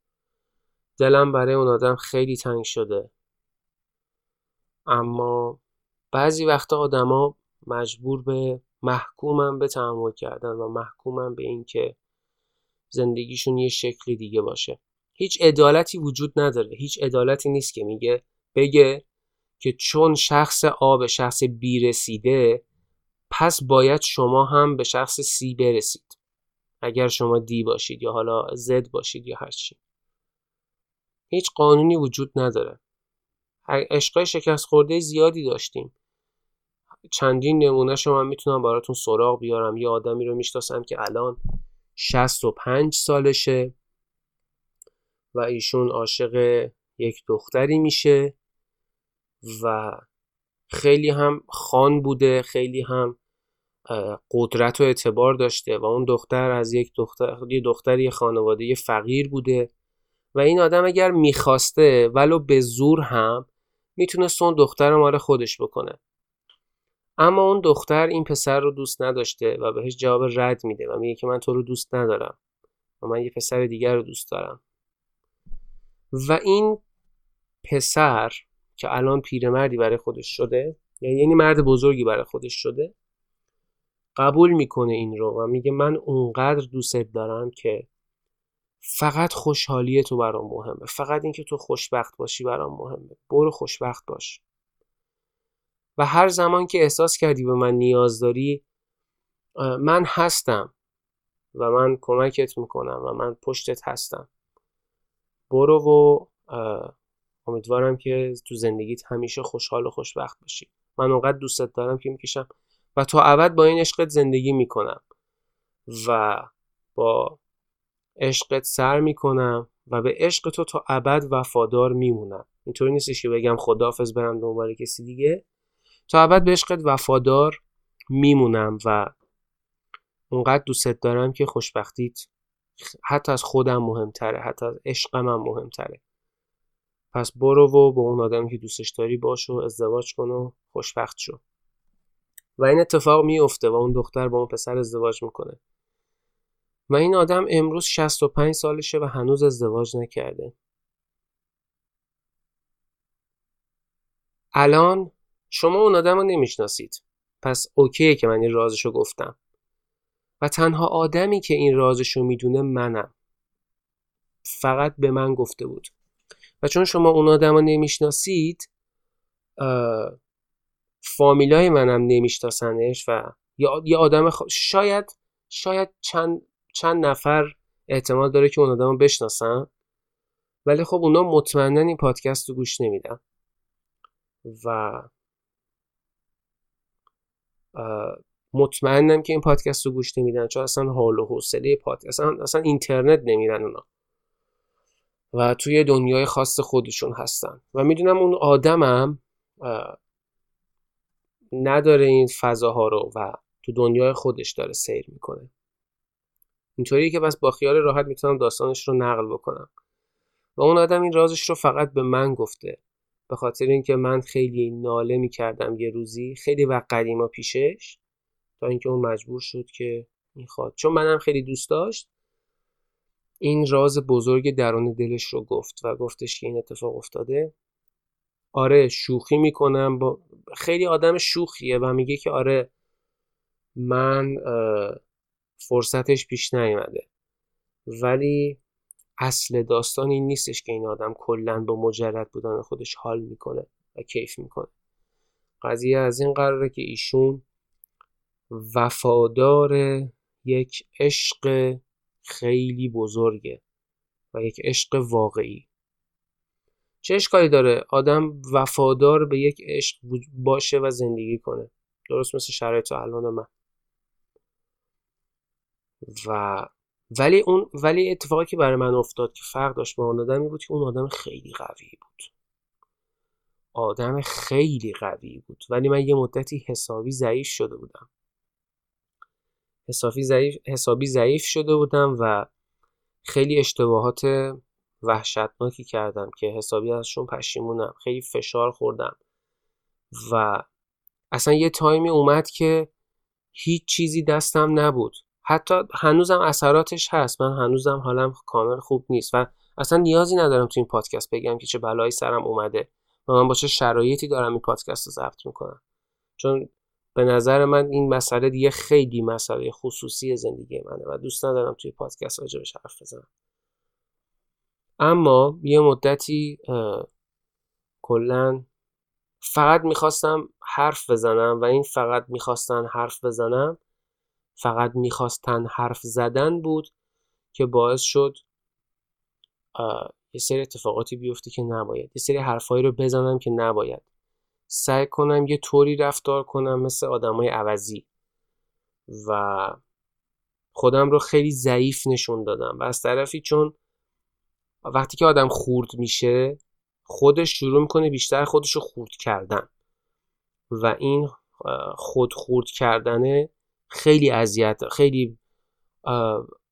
دلم برای اون آدم خیلی تنگ شده. اما بعضی وقتا آدما مجبور به محکومم به تحمل کردن و محکومم به اینکه زندگیشون یه شکلی دیگه باشه. هیچ عدالتی وجود نداره. هیچ عدالتی نیست که میگه بگه که چون شخص آ به شخص بی رسیده پس باید شما هم به شخص سی برسید. اگر شما دی باشید یا حالا زد باشید یا هر چی. هیچ قانونی وجود نداره. عشقای شکست خورده زیادی داشتیم. چندین نمونه شما می‌تونم براتون سراغ بیارم. یه آدمی رو می‌شناسم که الان 65 سالشه و ایشون عاشق یک دختری میشه و خیلی هم خان بوده خیلی هم قدرت و اعتبار داشته و اون دختر از یک دختر یه دختری خانواده فقیر بوده و این آدم اگر می‌خواسته ولو به زور هم می‌تونست اون دختر مال خودش بکنه. اما اون دختر این پسر رو دوست نداشته و بهش جواب رد میده و میگه که من تو رو دوست ندارم و من یه پسر دیگر رو دوست دارم. و این پسر که الان پیرمردی برای خودش شده یعنی, یعنی مرد بزرگی برای خودش شده قبول می‌کنه این رو و میگه من اونقدر دوستت دارم که فقط خوشحالی تو برام مهمه فقط اینکه تو خوشبخت باشی برام مهمه. برو خوشبخت باش. و هر زمان که احساس کردی به من نیاز داری من هستم و من کمکت می‌کنم و من پشتت هستم. برو و امیدوارم که تو زندگیت همیشه خوشحال و خوشبخت باشی. من اونقدر دوستت دارم که می‌کشم و تا ابد با این عشقت زندگی می‌کنم و با عشقت سر می‌کنم و به عشق تو تا ابد وفادار میمونم. اینطوری نیستش که بگم خداحافظ برم دنبال کسی دیگه. تا ابد به عشقت وفادار میمونم و اونقدر دوستت دارم که خوشبختیت حتی از خودم مهمتره حتی از عشقم هم مهمتره. پس برو و با اون آدمی که دوستش داری باش و ازدواج کن و خوشبخت شو. و این اتفاق میفته و اون دختر با اون پسر ازدواج می‌کنه. و این آدم امروز 65 سالشه و هنوز ازدواج نکرده. الان شما اون آدم رو نمی‌شناسید. پس اوکیه که من این رازشو گفتم. و تنها آدمی که این رازشو می‌دونه منم. فقط به من گفته بود. و چون شما اون آدم رو نمی‌شناسید فامیلای منم نمیشناسنش و یه آدم شاید شاید چند چند نفر احتمال داره که اون آدم رو بشناسن. ولی خب اونا مطمئنا این پادکست رو گوش نمیدن. و مطمئنم که این پادکست رو گوش نمیدن چون اصلا حال و حوصله پادکست اصلا, اصلا اینترنت نمیرن اونا. و توی دنیای خاص خودشون هستن. و می‌دونم اون آدمم نداره این فضاها رو و تو دنیای خودش داره سیر می‌کنه. اینطوریه که بس با خیال راحت می‌تونم داستانش رو نقل بکنم. و اون آدم این رازش رو فقط به من گفته. به خاطر اینکه من خیلی ناله می‌کردم یه روزی خیلی وقت قدیما پیشش تا اینکه اون مجبور شد که می‌خواد چون منم خیلی دوست داشت این راز بزرگ درون دلش رو گفت و گفتش که این اتفاق افتاده. آره شوخی می‌کنم با خیلی آدم شوخیه و میگه که آره من فرصتش پیش نیومده. ولی اصل داستان این نیستش که این آدم کلا با مجرد بودن خودش حال می‌کنه و کیف می‌کنه. قضیه از این قراره که ایشون وفادار یک عشق خیلی بزرگه و یک عشق واقعی. چه اشکالی داره؟ آدم وفادار به یک عشق باشه و زندگی کنه. درست مثل شرایط الان من. و ولی اون ولی اتفاقی که برای من افتاد که فرق داشت با اون آدمی بود که اون آدم خیلی قوی بود. آدم خیلی قوی بود. ولی من یه مدتی حسابی ضعیف شده بودم. حسابی ضعیف حسابی ضعیف شده بودم و خیلی اشتباهات وحشتناکی کردم که حسابی ازشون پشیمونم. خیلی فشار خوردم. و اصلا یه تایمی اومد که هیچ چیزی دستم نبود. حتی هنوزم اثراتش هست. من هنوزم حالم کامل خوب نیست و اصلا نیازی ندارم تو این پادکست بگم که چه بلایی سرم اومده و من با چه شرایطی دارم این پادکست رو ضبط می‌کنم. چون به نظر من این مسئله دیگه خیلی مسئله خصوصی زندگی منه و دوست ندارم توی پادکست راجبش حرف بزنم. اما یه مدتی کلا فقط می‌خواستم حرف بزنم و این فقط می‌خواستن حرف بزنم فقط می‌خواستن حرف زدن بود که باعث شد یه سری اتفاقاتی بیفته که نباید. یه سری حرفهایی رو بزنم که نباید. سعی کنم یه طوری رفتار کنم مثل آدمای عوضی. و خودم رو خیلی ضعیف نشون دادم. و از طرفی چون وقتی که آدم خورد میشه خودش شروع می‌کنه بیشتر خودش رو خورد کردن. و این خود خورد کردنه خیلی اذیت خیلی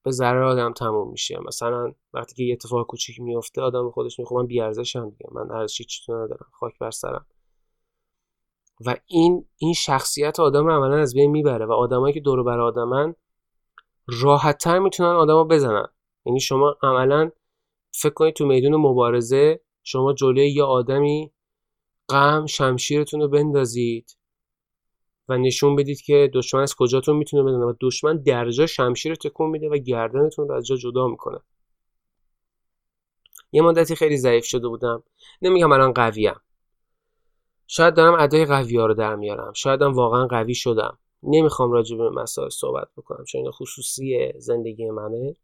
به ضرر آدم تموم میشه. مثلا وقتی که یه اتفاق کوچیک میفته آدم خودش می‌خوام بی ارزشم دیگه من ارزشی چیتون ندارم خاک بر سرم. و این این شخصیت آدم رو عملا از بین می‌بره و آدمایی که دور بر آدمن راحتتر می‌تونن آدمو بزنن. یعنی شما عملا فکر کنید تو میدون مبارزه شما جلوی یه آدمی غم شمشیرتون رو بندازید. و نشون بدید که دشمن از کجاتون می‌تونه بدونه و دشمن درجا شمشیر تکون میده و گردنتون رو از جا جدا می‌کنه. یه مدتی خیلی ضعیف شده بودم. نمیگم الان قویم. شاید دارم ادای قوی ها رو در میارم. شاید هم واقعا قوی شدم. نمی‌خوام راجع به مسائل صحبت بکنم چون این خصوصی زندگی منه.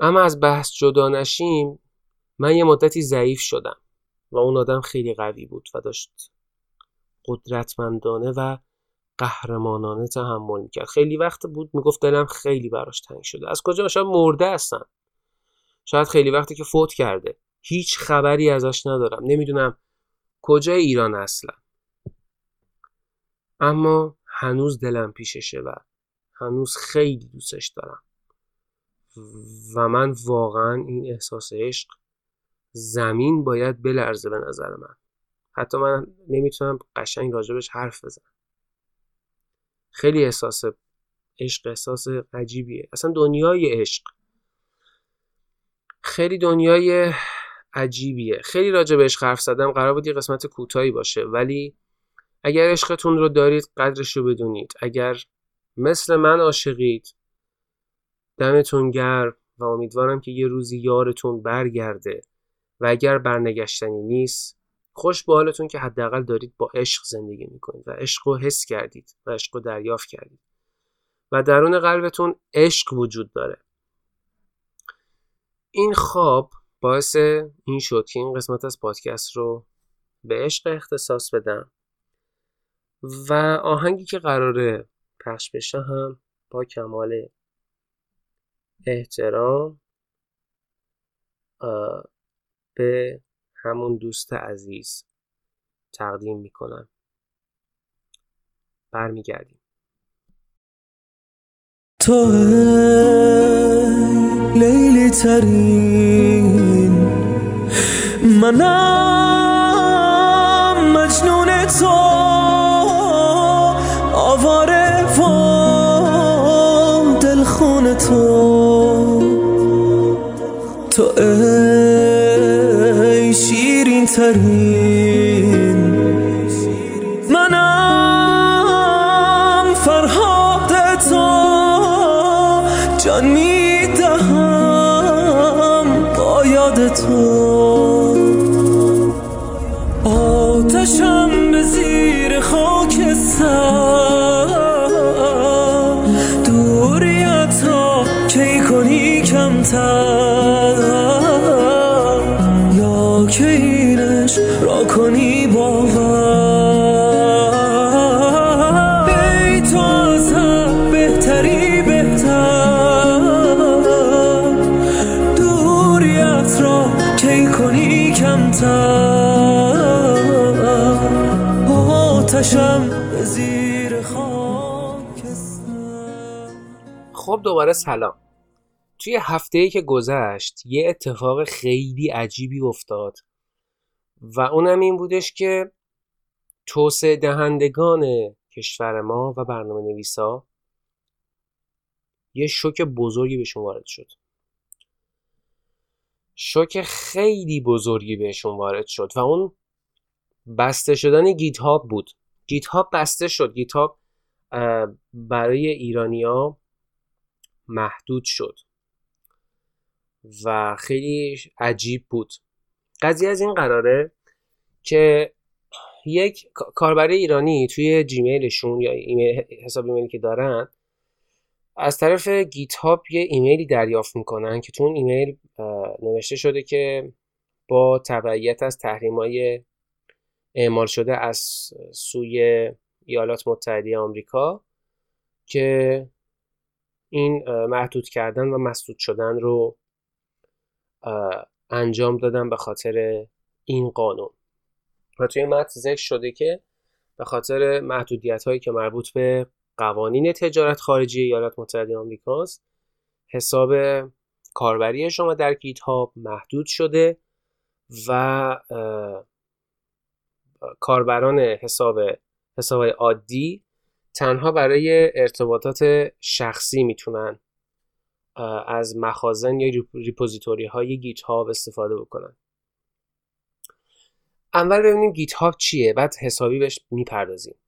اما از بحث جدا نشیم من یه مدتی ضعیف شدم و اون آدم خیلی قوی بود و داشت قدرتمندانه و قهرمانانه تحمل می‌کرد. خیلی وقت بود می‌گفت دلم خیلی براش تنگ شده. از کجا؟ شاید مرده هستن شاید خیلی وقتی که فوت کرده. هیچ خبری ازش ندارم. نمی‌دونم کجای ایران اصلا. اما هنوز دلم پیششه و هنوز خیلی دوستش دارم. و من واقعا این احساس عشق زمین باید بلرزه به نظر من. حتی من نمی‌تونم قشنگ راجبش حرف بزنم. خیلی احساس عشق احساس عجیبیه. اصلا دنیای عشق خیلی دنیای عجیبیه. خیلی راجع بهش حرف زدم قرار بود یه قسمت کوتاهی باشه ولی اگر عشقتون رو دارید قدرش رو بدونید. اگر مثل من عاشقید دمتون گرم و امیدوارم که یه روزی یارتون برگرده و اگر برنگشتنی نیست خوش به حالتون که حداقل دارید با عشق زندگی می‌کنید و عشق رو حس کردید و عشق رو دریافت کردید. و درون قلبتون عشق وجود داره. این خواب باعث این شد که این قسمت از پادکست رو به عشق اختصاص بدم و آهنگی که قراره پخش بشه هم با کمال احترام به همون دوست عزیز تقدیم می‌کنم. برمیگردیم. تو لیلی ترین منم. شیرین کی کنی کمتر؟ آتشم زیر خب دوباره سلام. توی هفته ای که گذشت یه اتفاق خیلی عجیبی افتاد و اونم این بودش که توسعه دهندگان کشور ما و برنامه نویسا یه شوک بزرگی بهشون وارد شد. شوک خیلی بزرگی بهشون وارد شد و اون بسته شدن گیت هاب بود. گیت هاب بسته شد. گیت هاب برای ایرانیا محدود شد و خیلی عجیب بود. قضیه از این قراره که یک کاربر ایرانی توی جیمیلشون یا ایمیل حساب ایمیلی که دارن از طرف گیت هاب یه ایمیلی دریافت می‌کنن که تو اون ایمیل نوشته شده که با تبعیت از تحریمای اعمال شده از سوی ایالات متحده آمریکا که این محدود کردن و مسدود شدن رو انجام دادن به خاطر این قانون. و توی متن ذکر شده که به خاطر محدودیت هایی که مربوط به قوانین تجارت خارجی ایالات متحده آمریکاست. حساب کاربری شما در GitHub محدود شده و کاربران حساب حساب عادی تنها برای ارتباطات شخصی می‌تونن از مخازن یا repository های GitHub استفاده بکنن. اول ببینیم GitHub چیه بعد حسابی بهش می‌پردازیم.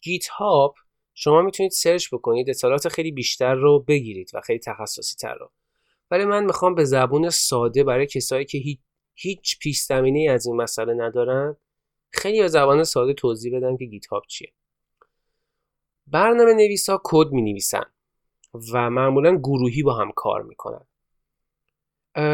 GitHub شما می‌تونید search بکنید اطلاعات خیلی بیشتر رو بگیرید و خیلی تخصصی تر رو. ولی من می‌خوام به زبون ساده برای کسایی که هیچ هیچ پیش از این مسئله ندارن خیلی به زبان ساده توضیح بدم که GitHub چیه. برنامه نویسا کد می نویسن و معمولا گروهی با هم کار می‌کنن.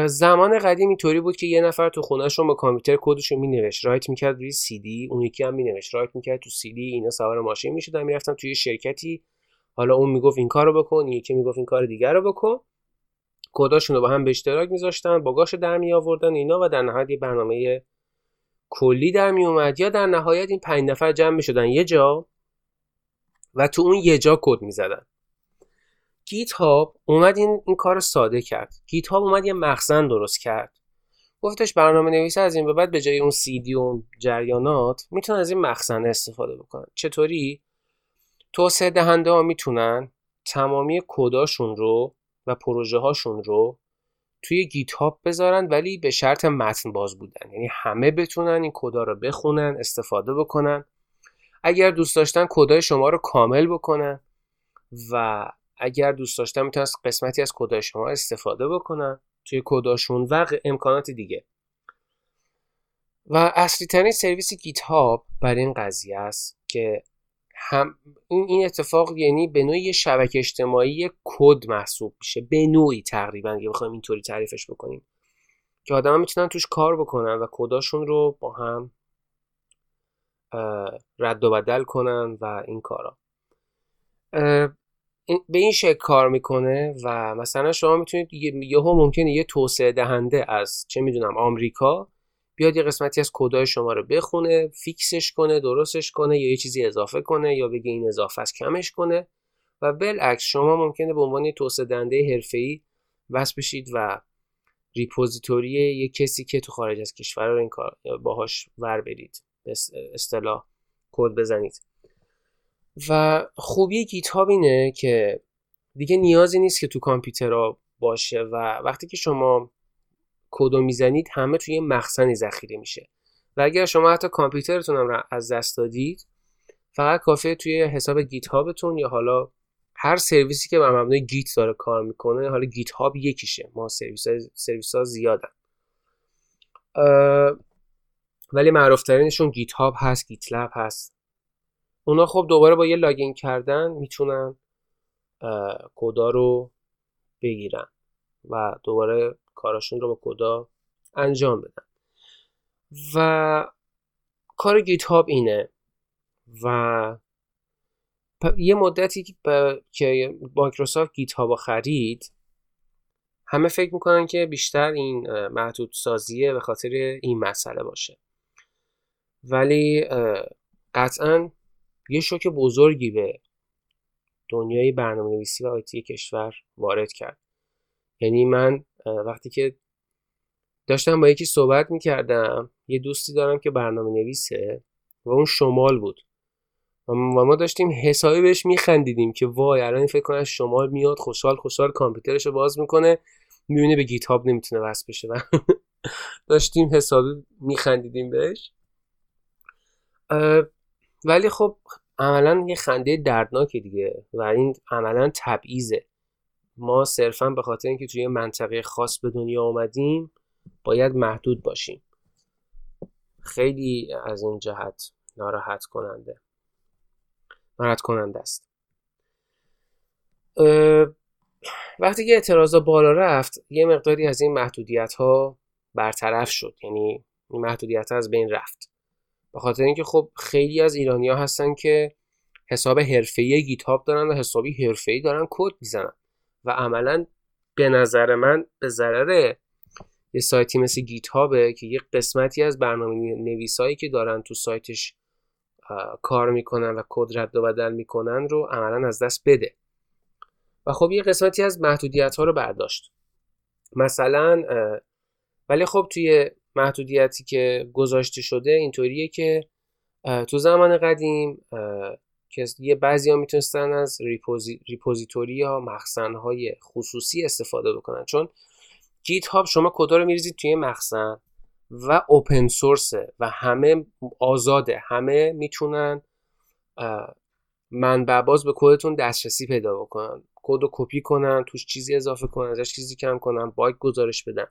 زمان قدیم اینطوری بود که یه نفر تو خونهش رو با کامپیوتر کدش رو مینوشت. write می‌کرد روی سی دی اون یکی هم مینوشت. write می‌کرد تو سی دی اینا سوار ماشین می‌شدن می‌رفتن توی شرکتی. حالا اون می‌گفت این کارو بکن یکی می‌گفت این کار دیگر رو بکن. کداشون رو با هم به اشتراک میذاشتن باگاش در می آوردن اینا و در نهایت یه برنامه کلی در می اومد یا در نهایت این پنج نفر جمع می‌شدن یه جا و تو اون یه جا کد می‌زدن. گیت هاب اومد این, این کار ساده کرد. گیت هاب اومد یه مخزن درست کرد. گفتش برنامه نویسه از این به بعد به جای اون سی دی و جریانات می‌تونن از این مخزن استفاده بکنن. چطوری؟ توسعه دهنده ها می‌تونن تمامی کداشون رو و پروژه هاشون رو توی گیت هاب بذارن ولی به شرط متن باز بودن. یعنی همه بتونن این کدا رو بخونن استفاده بکنن. اگر دوست داشتن کدای شما رو کامل بکنن و اگر دوست داشتن می‌تونن قسمتی از کدای شما استفاده بکنن توی کداشون و امکانات دیگه. و اصلی ترین سرویس گیت هاب برای این قضیه است که هم این این اتفاق یعنی به نوعی شبکه اجتماعی کد محسوب میشه. به نوعی تقریبا اگه بخوایم اینطوری تعریفش بکنیم. که آدما می‌تونن توش کار بکنن و کداشون رو با هم رد و بدل کنن و این کارا. به این شکل کار می‌کنه و مثلا شما می‌تونید یهو ممکنه یه توسعه دهنده از چه می‌دونم آمریکا بیاد یه قسمتی از کدای شما رو بخونه fix ش کنه درستش کنه یا یه چیزی اضافه کنه یا بگه این اضافه است کمش کنه و بالعکس شما ممکنه به عنوان توسعه دهنده حرفه‌ای وصل بشید و repository یه کسی که تو خارج از کشور رو این کار باهاش ور برید به اصطلاح کد بزنید. و خوبی GitHub اینه که دیگه نیازی نیست که تو کامپیوتر باشه و وقتی که شما کدو می‌زنید همه توی مخزنی ذخیره میشه. و اگر شما حتی کامپیوترتون هم از دست دادید فقط کافیه توی حساب GitHub تون یا حالا هر سرویسی که بر مبنای Git داره کار می‌کنه حالا GitHub یکیشه. ما سرویس ها, سرویس ها زیادن ولی معروف ترینشون GitHub هست GitLab هست. اونا خب دوباره با یه login کردن می‌تونن کدا رو بگیرن و دوباره کاراشون رو با کدا انجام بدن. و کار GitHub اینه و یه مدتی که مایکروسافت GitHub خرید همه فکر می‌کنن که بیشتر این محدود سازیه به خاطر این مسئله باشه. ولی قطعا یه شوک بزرگی به دنیای برنامه نویسی و آیتی کشور وارد کرد. یعنی من وقتی که داشتم با یکی صحبت می‌کردم یه دوستی دارم که برنامه نویسه و اون شمال بود. و ما داشتیم حسابی بهش میخندیدیم که وای الان فکر کنم شمال میاد خوشحال خوشحال کامپیوترش رو باز می‌کنه می‌بینه به گیت هاب نمی‌تونه وصل بشه. و داشتیم حسابی میخندیدیم بهش. ولی خب عملا یه خنده دردناکه دیگه و این عملا تبعیزه ما صرفا به خاطر اینکه توی منطقه خاص به دنیا آمدیم باید محدود باشیم. خیلی از این جهت ناراحت کننده. ناراحت کننده است. وقتی که اعتراضا بالا رفت یه مقداری از این محدودیت ها برطرف شد. یعنی این محدودیت ها از بین رفت. به خاطر اینکه خب خیلی از ایرانی ها هستن که حساب حرفه‌ای گیتاب دارن و حسابی حرفه‌ای دارن کد می‌زنن. و عملا به نظر من به ضرر یه سایتی مثل گیت هابه که یه قسمتی از برنامه نویسایی که دارن تو سایتش کار می‌کنن و کد رد و بدل می‌کنن رو عملا از دست بده. و خب یه قسمتی از محدودیت ها رو برداشت. مثلا ولی خب توی محدودیتی که گذاشته شده اینطوریه که تو زمان قدیم که یه بعضی ها می‌تونستن از reposi، repository یا مخزن های خصوصی استفاده بکنن. چون GitHub شما کدا رو میریزید توی مخزن و open source ه و همه آزاده همه می‌تونن منبع باز به کدتون دسترسی پیدا بکنن. کد رو کپی کنن توش چیزی اضافه کنن ازش چیزی کم کنن باگ گزارش بدن.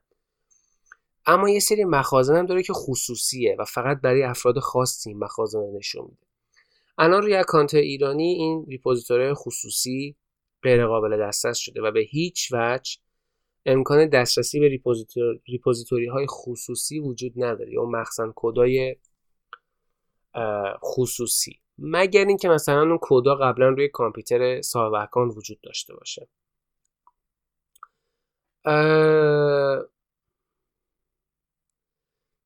اما یه سری مخازن هم داره که خصوصیه و فقط برای افراد خاصی مخازن نشون میده. الان روی account ایرانی این repository خصوصی غیر قابل دسترس شده و به هیچ وجه امکان دسترسی به repository های خصوصی وجود نداره یا مخزن کدای خصوصی. مگر اینکه مثلا اون کدا قبلا روی کامپیوتر صاحب account وجود داشته باشه.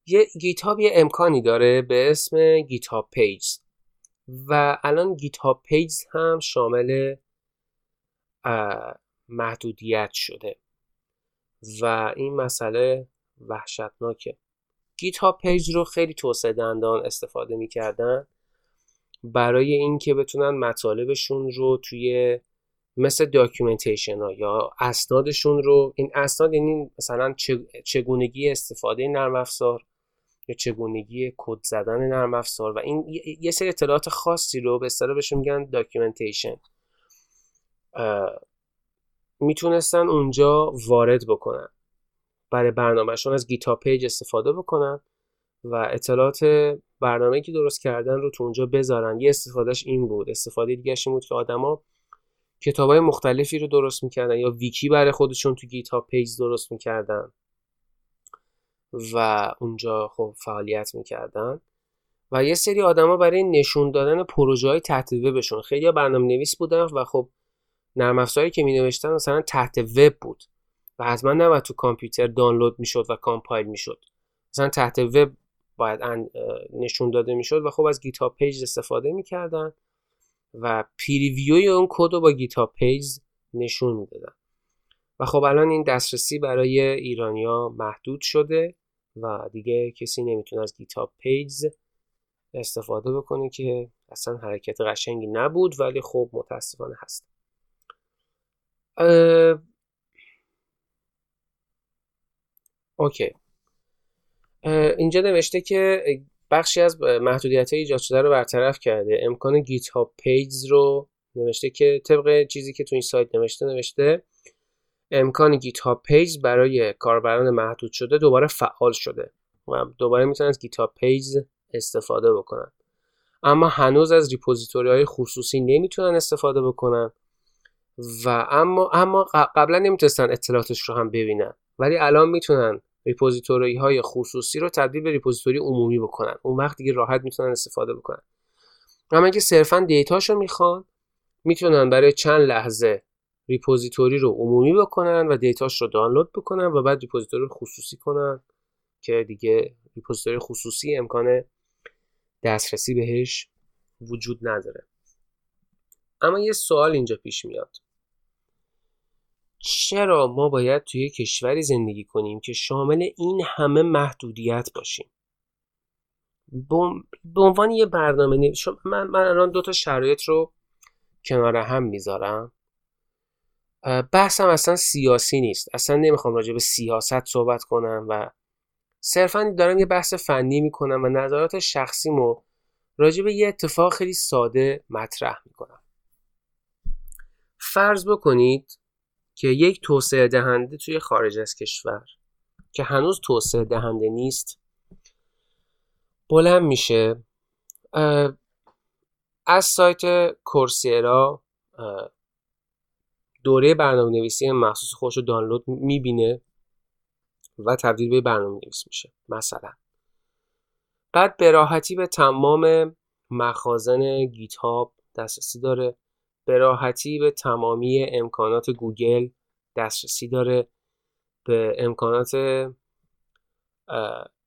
یه GitHub یه امکانی داره به اسم GitHub Page و الان GitHub Page هم شامل محدودیت شده. و این مسئله وحشتناکه. GitHub Page رو خیلی توسعه دهندگان استفاده می‌کردن برای اینکه بتونن مطالبشون رو توی مثل documentation ها یا اسنادشون رو این اسناد یعنی مثلا چگونگی استفاده نرم افزار یا چگونگی کد زدن نرم افزار و این یه سری اطلاعات خاصی رو به اصطلاح بهش میگن documentation می‌تونستن اونجا وارد بکنن. برای برنامهشون از GitHub Page استفاده بکنن و اطلاعات برنامه که درست کردن رو تو اونجا بذارن. یه استفادهش این بود. استفاده دیگهش این بود که آدما کتاب های مختلفی رو درست می‌کردن یا ویکی برای خودشون تو GitHub Page درست می‌کردن. و اونجا خب فعالیت می‌کردن. و یه سری آدما برای نشون دادن پروژه های تحت وبشون. خیلی برنامه نویس بودن و خب نرم افزاری که می نوشتن مثلا تحت وب بود. و حتما نباید تو کامپیوتر دانلود می‌شد و compile می‌شد. مثلا تحت وب باید نشون داده می‌شد و خب از GitHub Page استفاده می‌کردن و preview ی اون کد رو با GitHub Page نشون می‌دادن. و خب الان این دسترسی برای ایرانیا محدود شده و دیگه کسی نمی‌تونه از GitHub Page استفاده بکنه که اصلا حرکت قشنگی نبود ولی خب متاسفانه هست. okay. اینجا نوشته که بخشی از محدودیت ایجاد شده رو برطرف کرده. امکان GitHub Page رو نوشته که طبق چیزی که تو این سایت نوشته نوشته امکان GitHub Page برای کاربران محدود شده دوباره فعال شده و دوباره می‌تونن از GitHub Page استفاده بکنن. اما هنوز از repository های خصوصی نمی‌تونن استفاده بکنن و اما اما قبلا نمی‌تونستن اطلاعاتش رو هم ببینن. ولی الان می‌تونن repository های خصوصی رو تبدیل به repository عمومی بکنن. اون وقت دیگه راحت می‌تونن استفاده بکنن. اما اگه صرفا دیتاشو می‌خوان می‌تونن برای چند لحظه repository رو عمومی بکنن و دیتاش رو دانلود بکنن و بعد repository رو خصوصی کنن که دیگه repository خصوصی امکان دسترسی بهش وجود نداره. اما یه سوال اینجا پیش میاد. چرا ما باید توی کشوری زندگی کنیم که شامل این همه محدودیت باشیم؟ به عنوان یه برنامه من, من الان دو تا شرایط رو کنار هم می‌ذارم. بحثم اصلا سیاسی نیست. اصلا نمی‌خوام راجع به سیاست صحبت کنم و صرفا دارم یه بحث فنی می‌کنم و نظرات شخصیمو راجع به یه اتفاق خیلی ساده مطرح می‌کنم. فرض بکنید که یک توسعه دهنده توی خارج از کشور که هنوز توسعه دهنده نیست بلند میشه. از سایت کورسیرا دوره برنامه نویسی مخصوص خودش رو دانلود می‌بینه و تبدیل به برنامه نویس میشه مثلا. بعد به راحتی به تمام مخازن گیتاب دسترسی داره. به راحتی به تمامی امکانات گوگل دسترسی داره. به امکانات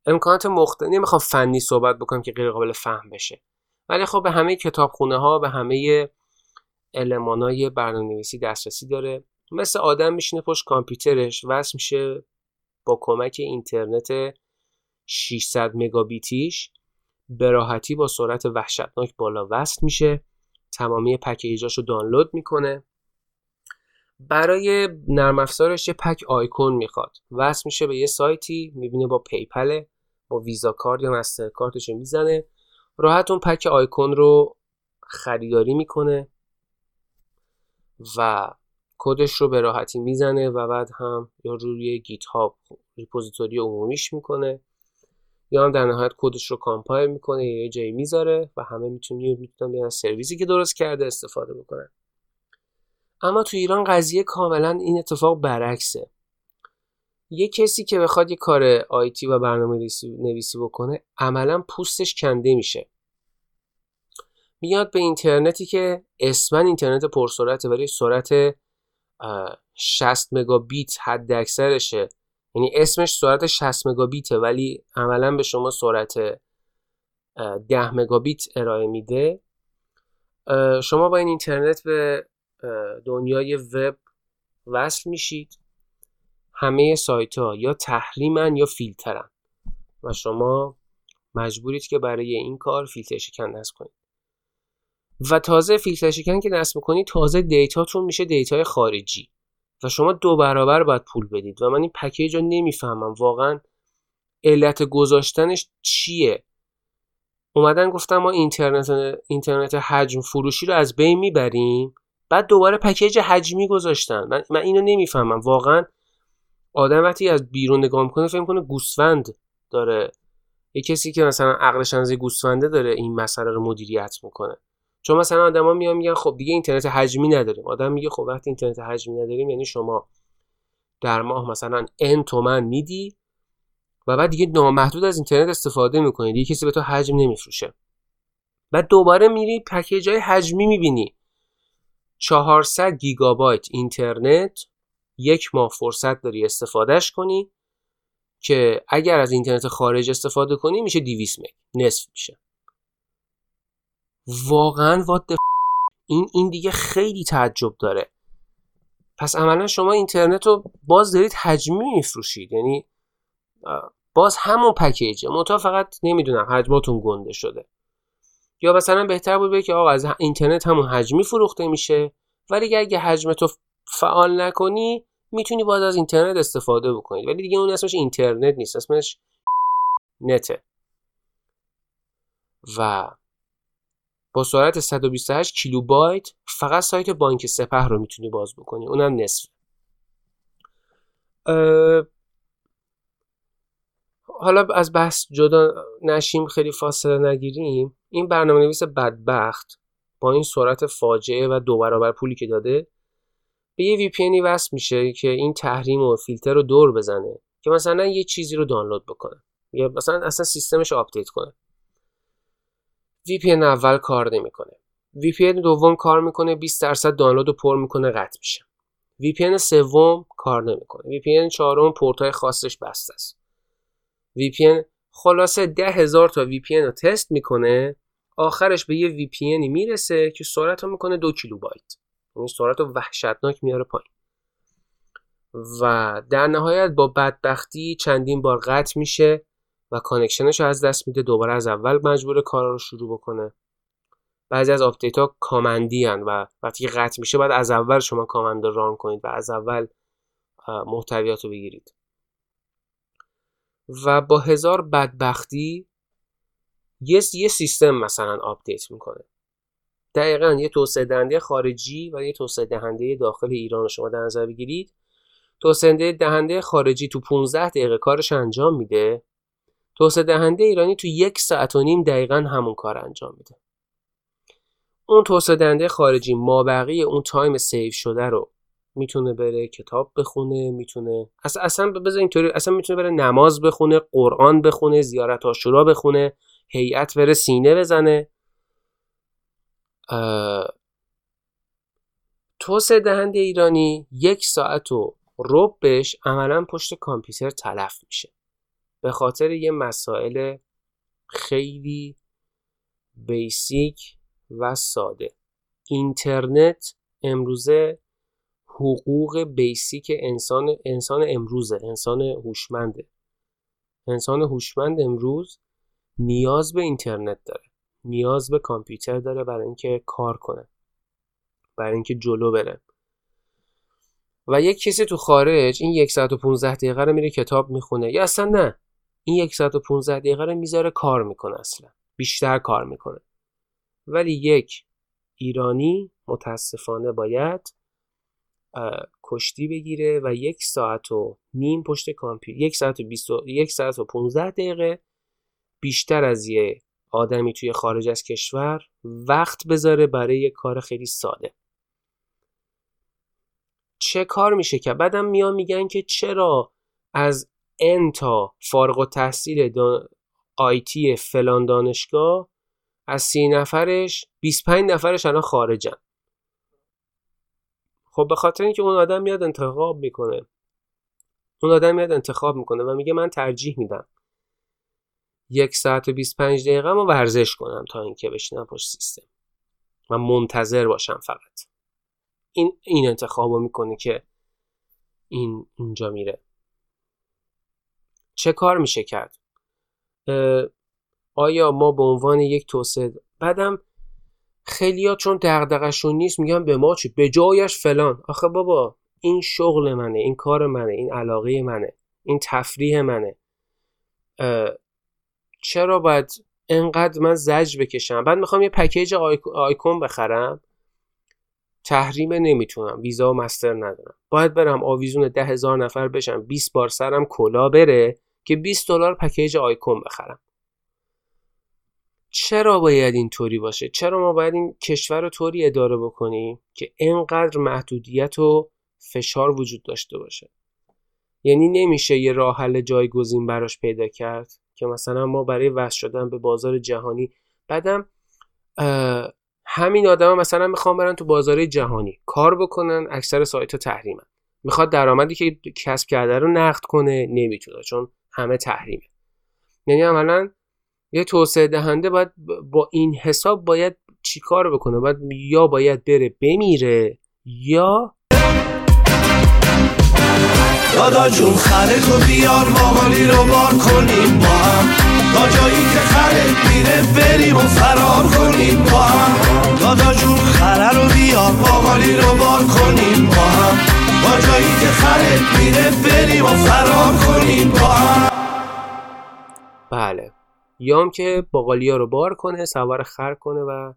امکانات مختلف نمی‌خوام فنی صحبت بکنم که غیر قابل فهم بشه. ولی خب به همه کتابخونه ها به همه المانای برنامه نویسی دسترسی داره. مثل آدم میشینه پشت کامپیوترش وصل میشه با کمک اینترنت 600 مگابیتیش. به راحتی با سرعت وحشتناک بالا وصل میشه. تمامی پکیجاش دانلود می‌کنه. برای نرم افزارش یه پک آیکون می‌خواد. وصل میشه به یه سایتی می‌بینه با PayPal با Visa Card یا MasterCard ش می‌زنه. راحت اون پک آیکون رو خریداری می‌کنه. و کدش رو به راحتی می‌زنه و بعد هم یا روی GitHub repository عمومیش می‌کنه یا هم در نهایت کدش رو compile می‌کنه یا یه جایی می‌ذاره و همه می‌تونی می‌تونن بیان سرویسی که درست کرده استفاده بکنن. اما تو ایران قضیه کاملا این اتفاق برعکسه. یه کسی که بخواد یه کار IT و برنامه نویسی بکنه عملا پوستش کنده میشه. میاد به اینترنتی که اسما اینترنت پرسرعته ولی سرعت 60 مگابیت حد اکثرشه. یعنی اسمش سرعت 60 مگابیته ولی عملا به شما سرعت 10 مگابیت ارائه میده. شما با این اینترنت به دنیای وب وصل میشید. همه سایت ها یا تحریمن یا فیلترن. و شما مجبورید که برای این کار فیلتر شکن نصب کنید. و تازه فیلتر شکن که نصب کنید تازه دیتاتون میشه دیتای خارجی. و شما دو برابر باید پول بدید. و من این پکیج رو نمی‌فهمم. واقعا علت گذاشتنش چیه؟ اومدن گفتن ما اینترنت اینترنت حجم فروشی رو از بین می‌بریم. بعد دوباره پکیج حجمی گذاشتن من, من اینو نمی‌فهمم. واقعا آدم وقتی از بیرون نگاه می‌کنه فکر کنه گوسفند داره. یه کسی که مثلا عقلش از گوسفنده داره این مسئله رو مدیریت می‌کنه. چون مثلا آدما میان میگن خب دیگه اینترنت حجمی نداریم. آدم میگه خب وقتی اینترنت حجمی نداریم یعنی شما در ماه مثلا n تومن میدی و بعد دیگه نامحدود از اینترنت استفاده می‌کنی. دیگه کسی به تو حجم نمیفروشه. بعد دوباره میری پکیج های حجمی می‌بینی. 400 گیگابایت اینترنت یک ماه فرصت داری استفادهش کنی که اگر از اینترنت خارج استفاده کنی میشه 200 مگ. نصف میشه. واقعا وات این این دیگه خیلی تعجب داره. پس عملا شما اینترنت رو باز دارید حجمی میفروشید. یعنی باز همون پکیجه. منتها فقط نمی‌دونم حجماتون گنده شده. یا مثلا بهتر بود که آقا از اینترنت همون حجمی فروخته میشه. ولی اگه حجم تو فعال نکنی می‌تونی باز از اینترنت استفاده بکنید. ولی دیگه اون اسمش اینترنت نیست. اسمش نته و با سرعت 128 کیلوبایت فقط سایت بانک سپه رو می‌تونی باز بکنی. اونم نصف. حالا از بحث جدا نشیم خیلی فاصله نگیریم. این برنامه نویس بدبخت با این سرعت فاجعه و دو برابر پولی که داده به یه VPNی وصل میشه که این تحریم و فیلتر رو دور بزنه که مثلا یه چیزی رو دانلود بکنه. یا مثلا اصلا سیستمش آپدیت کنه. VPN اول کار نمی‌کنه. VPN دوم کار می‌کنه 20 درصد دانلود رو پر می‌کنه قطع میشه. VPN سوم کار نمی‌کنه. VPN چهارم پورتای خاصش بسته است. VPN خلاصه ده هزار تا VPN رو تست می‌کنه آخرش به یه VPNی می‌رسه که سرعت رو می‌کنه دو کیلوبایت. یعنی سرعت رو وحشتناک میاره پایین. و در نهایت با بدبختی چندین بار قطع میشه. و connection ش رو از دست میده دوباره از اول مجبور کارا رو شروع بکنه. بعضی از آپدیت ها command ی ان و وقتی قطع میشه باید از اول شما command run کنید و از اول محتویات رو بگیرید. و با هزار بدبختی یه, یه سیستم مثلا آپدیت می‌کنه. دقیقا یه توسعه دهنده خارجی و یه توسعه دهنده داخل ایران شما در نظر بگیرید. توسعه دهنده خارجی تو 15 دقیقه کارش انجام میده. توسعه دهنده ایرانی تو یک ساعت و نیم دقیقا همون کار انجام میده. اون توسعه دهنده خارجی مابقی اون time save شده رو می‌تونه بره کتاب بخونه می‌تونه اصلا اصلا بذار اینطوری اصلا می‌تونه بره نماز بخونه قرآن بخونه زیارت آشورا بخونه هیئت بره سینه بزنه. توسعه دهنده ایرانی یک ساعت و ربش عملا پشت کامپیوتر تلف میشه. به خاطر یه مسائل خیلی بیسیک و ساده. اینترنت امروزه حقوق بیسیک انسان انسان امروزه انسان هوشمنده. انسان هوشمند امروز نیاز به اینترنت داره. نیاز به کامپیوتر داره برای اینکه کار کنه. برای اینکه جلو بره. و یک کسی تو خارج این یک ساعت و 15 دقیقه رو میره کتاب می‌خونه. یا اصلا نه. این یک ساعت و 15 دقیقه رو می‌ذاره کار می‌کنه اصلا. بیشتر کار می‌کنه. ولی یک ایرانی متاسفانه باید کشتی بگیره و یک ساعت و نیم پشت کامپیوتر یک ساعت و یک ساعت و 15 دقیقه بیشتر از یه آدمی توی خارج از کشور وقت بذاره برای یه کار خیلی ساده. چه کار میشه که؟ بعدم میان میگن که چرا از ان تا فارغ و تحصیل آیتی فلان دانشگاه از سی نفرش 25 نفرش الان خارجن. خب به خاطر اینکه اون آدم میاد انتخاب می‌کنه. اون آدم میاد انتخاب می‌کنه و میگه من ترجیح میدم یک ساعت و 25 دقیقه ما ورزش کنم تا اینکه بشینم پشت سیستم و منتظر باشم فقط. این این انتخابو می‌کنه که این اینجا میره. چه کار میشه کرد؟ آیا ما به عنوان یک توسعه بعدم خیلیا چون دغدغشون نیست میگن به ما چی؟ به جایش فلان. آخه بابا این شغل منه این کار منه این علاقه منه این تفریح منه. چرا باید انقدر من زج بکشم؟ بعد می‌خوام یه پکیج آیکون بخرم. تحریم نمی‌تونم ویزا و مستر ندارم. باید برم آویزون ده هزار نفر بشم 20 بار سرم کلا بره که 20 دلار پکیج آیکون بخرم. چرا باید اینطوری باشه؟ چرا ما باید این کشور رو طوری اداره بکنیم که انقدر محدودیت و فشار وجود داشته باشه؟ یعنی نمیشه یه راه حل جایگزین براش پیدا کرد که مثلا ما برای وصل شدن به بازار جهانی بعدم همین آدم مثلا می‌خوام برن تو بازار جهانی کار بکنن اکثر سایت ها تحریمن. می‌خواد درآمدی که کسب کرده رو نقد کنه نمی‌تونه چون همه تحریمه. یعنی عملا یه توسعه دهنده باید با این حساب باید چیکار بکنه؟ باید یا باید بره بمیره یا دادا جون خره تو بیار ماهالی رو بار کنیم. با هم تا جایی که خره میره بریم و فرار کنیم با هم. دادا جون خره رو بیار ماهالی رو بار کنیم با هم. تا جایی که خره میره بریم و فرار کنیم با هم. بله. یام که باقالیا رو بار کنه سوار خر کنه و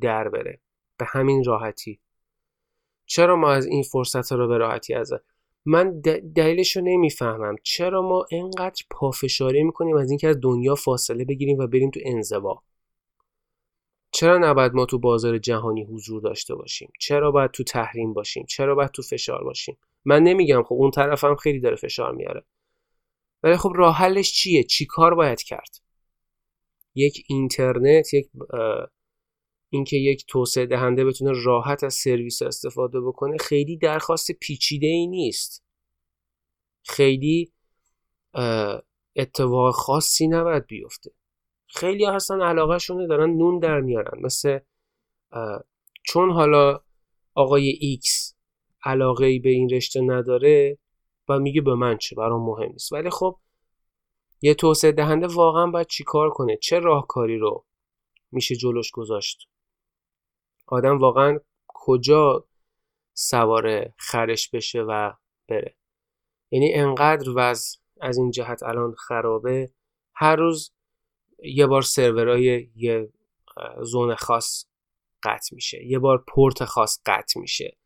در بره. به همین راحتی. چرا ما از این فرصت رو به راحتی از من دلیلش رو نمی‌فهمم. چرا ما انقدر پافشاری می‌کنیم از اینکه از دنیا فاصله بگیریم و بریم تو انزوا؟ چرا نباید ما تو بازار جهانی حضور داشته باشیم؟ چرا باید تو تحریم باشیم؟ چرا باید تو فشار باشیم؟ من نمیگم. خب اون طرفم خیلی داره فشار میاره. ولی خب راه حلش چیه؟ چی کار باید کرد؟ یک اینترنت یک اینکه یک توسعه دهنده بتونه راحت از سرویس استفاده بکنه خیلی درخواست پیچیده ای نیست. خیلی اتفاق خاصی نباید بیفته. خیلی هستن علاقه شونه دارن نون در میارن. مثلا چون حالا آقای ایکس علاقه ای به این رشته نداره و میگه به من چه برام مهم نیست. ولی خب یه توسعه دهنده واقعا باید چیکار کنه؟ چه راهکاری رو میشه جلوش گذاشت؟ آدم واقعا کجا سوار خرش بشه و بره. یعنی انقدر وضع از این جهت الان خرابه. هر روز یه بار سرورهای یه زون خاص قطع میشه. یه بار پورت خاص قطع میشه.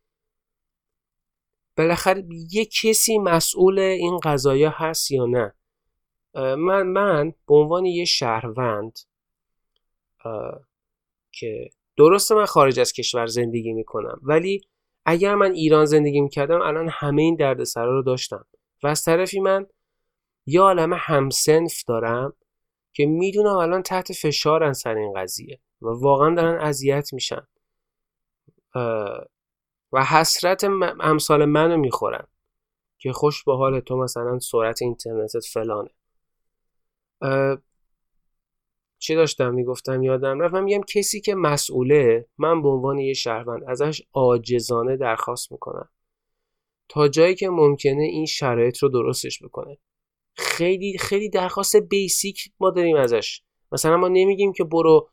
بالاخره یه کسی مسئول این قضایا هست یا نه؟ من من به عنوان یه شهروند که درسته من خارج از کشور زندگی می‌کنم ولی اگر من ایران زندگی می‌کردم الان همه این دردسرا رو داشتم و از طرفی من یه عالم همسنف دارم که می‌دونم الان تحت فشارن سر این قضیه و واقعا دارن اذیت میشن. و حسرت امثال منو می‌خورن که خوش به حال تو مثلا سرعت اینترنتت فلانه. چی داشتم می‌گفتم؟ یادم رفت. من میگم کسی که مسئوله من به عنوان یه شهروند ازش عاجزانه درخواست می‌کنم. تا جایی که ممکنه این شرایط رو درستش بکنه. خیلی خیلی درخواست بیسیک ما داریم ازش. مثلا ما نمیگیم که برو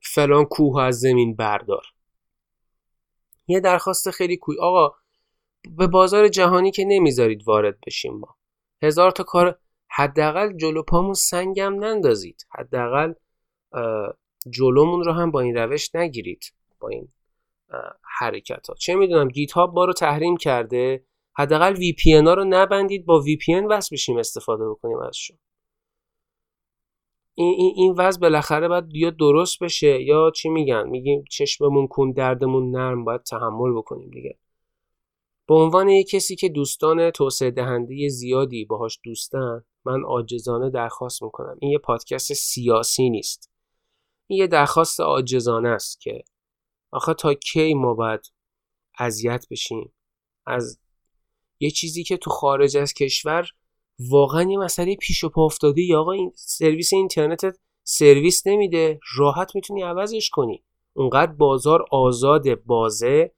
فلان کوه از زمین بردار. یه درخواست خیلی کوی آقا به بازار جهانی که نمی‌ذارید وارد بشیم ما. هزار تا کار حداقل جلو پامون سنگم نندازید. حداقل جلومون رو هم با این روش نگیرید. با این حرکت ها چه می‌دونم GitHub ما رو تحریم کرده. حداقل VPN ها رو نبندید با VPN وصل بشیم استفاده بکنیم ازشون. این این این وضع بالاخره باید یا درست بشه یا چی میگن؟ میگیم چشممون کور دندمون نرم باید تحمل بکنیم دیگه. به عنوان کسی که دوستان توسعه دهنده زیادی باهاش دوستن من عاجزانه درخواست می‌کنم. این یه پادکست سیاسی نیست. این یه درخواست عاجزانه است که آخه تا کی ما باید اذیت بشیم؟ از یه چیزی که تو خارج از کشور واقعا یه مسئله پیش و پا افتاده. یا آقا این سرویس اینترنت سرویس نمیده. راحت می‌تونی عوضش کنی. اونقدر بازار آزاد بازه.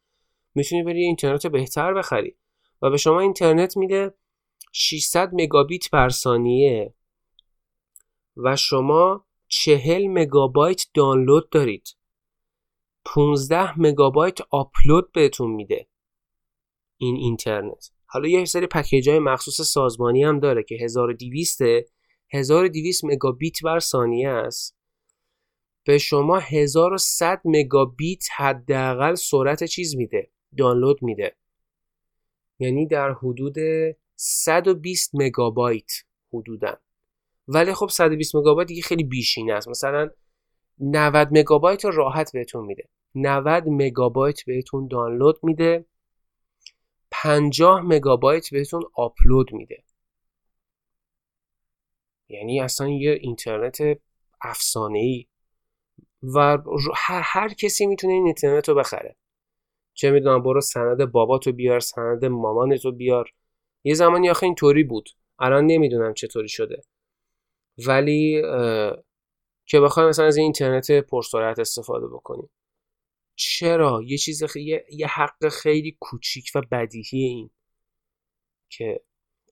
می‌تونی بری اینترنت بهتر بخری. و به شما اینترنت میده 600 مگابیت بر ثانیه. و شما 40 مگابایت دانلود دارید. 15 مگابایت آپلود بهتون میده این اینترنت. حالا یه سری پکیج های مخصوص سازمانی هم داره که 1200 1200 مگابیت بر ثانیه است. به شما 1100 مگابیت حداقل سرعت چیز میده. دانلود میده. یعنی در حدود 120 مگابایت حدودا. ولی خب 120 مگابایت دیگه خیلی بیشینه است. مثلا 90 مگابایت راحت بهتون میده. 90 مگابایت بهتون دانلود میده. 50 مگابایت بهتون آپلود میده. یعنی اصلا یه اینترنت افسانه ای و هر, هر کسی می‌تونه این اینترنت رو بخره. چه می‌دونم برو سند باباتو بیار سند مامانتو بیار. یه زمانی آخه اینطوری بود. الان نمی‌دونم چطوری شده. ولی که بخوایم مثلا از این اینترنت پرسرعت استفاده بکنیم چرا؟ یه چیز خی... یه حق خیلی کوچیک و بدیهی این. که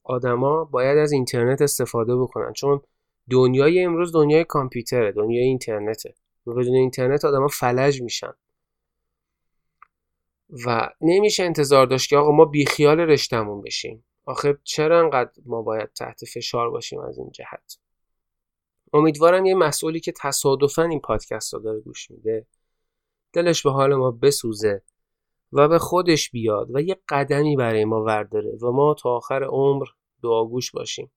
آدما باید از اینترنت استفاده بکنن. چون دنیای امروز دنیای کامپیوتره دنیای اینترنته. بدون اینترنت آدما فلج میشن. و نمیشه انتظار داشت که آقا ما بیخیال رشتمون بشیم. آخه چرا انقدر ما باید تحت فشار باشیم از این جهت؟ امیدوارم یه مسئولی که تصادفا این پادکست رو داره گوش میده دلش به حال ما بسوزه و به خودش بیاد و یه قدمی برای ما ورداره و ما تا آخر عمر دعاگوش باشیم.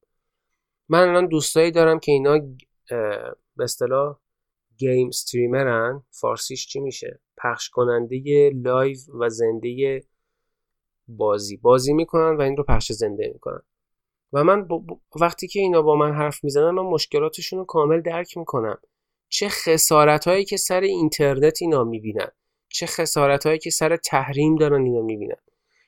من الان دوستایی دارم که اینا به اصطلاح game streamer ن. فارسیش چی میشه؟ پخش کننده live و زنده بازی. بازی می‌کنن و این رو پخش زنده می‌کنن. و من وقتی که اینا با من حرف می‌زنن من مشکلاتشون رو کامل درک می‌کنم. چه خسارت هایی که سر اینترنت اینا می‌بینن. چه خسارت هایی که سر تحریم دارن اینا می‌بینن.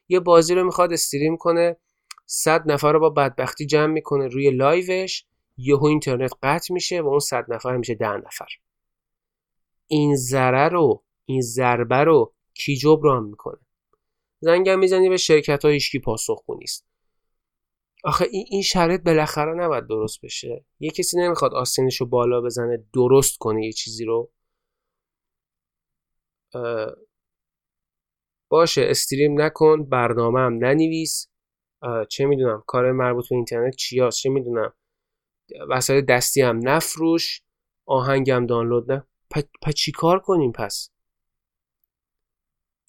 یه بازی رو می‌خواد استریم کنه صد نفر رو با بدبختی جمع می‌کنه روی لایوش یهو اینترنت قطع میشه و اون صد نفر میشه ده نفر. این ضرر رو این ضربه رو کی جبران می‌کنه؟ زنگم می‌زنی به شرکت ها هیچکی پاسخ نیست. آخه این این شرط بالاخره نباید درست بشه. یه کسی نمی‌خواد آستینش رو بالا بزنه درست کنه یه چیزی رو. باشه استریم نکن برنامه هم ننویس. چه می‌دونم کار مربوط به اینترنت چی هست چه می‌دونم وسایل دستی هم نفروش. آهنگم دانلود نه. پس چی کار کنیم پس؟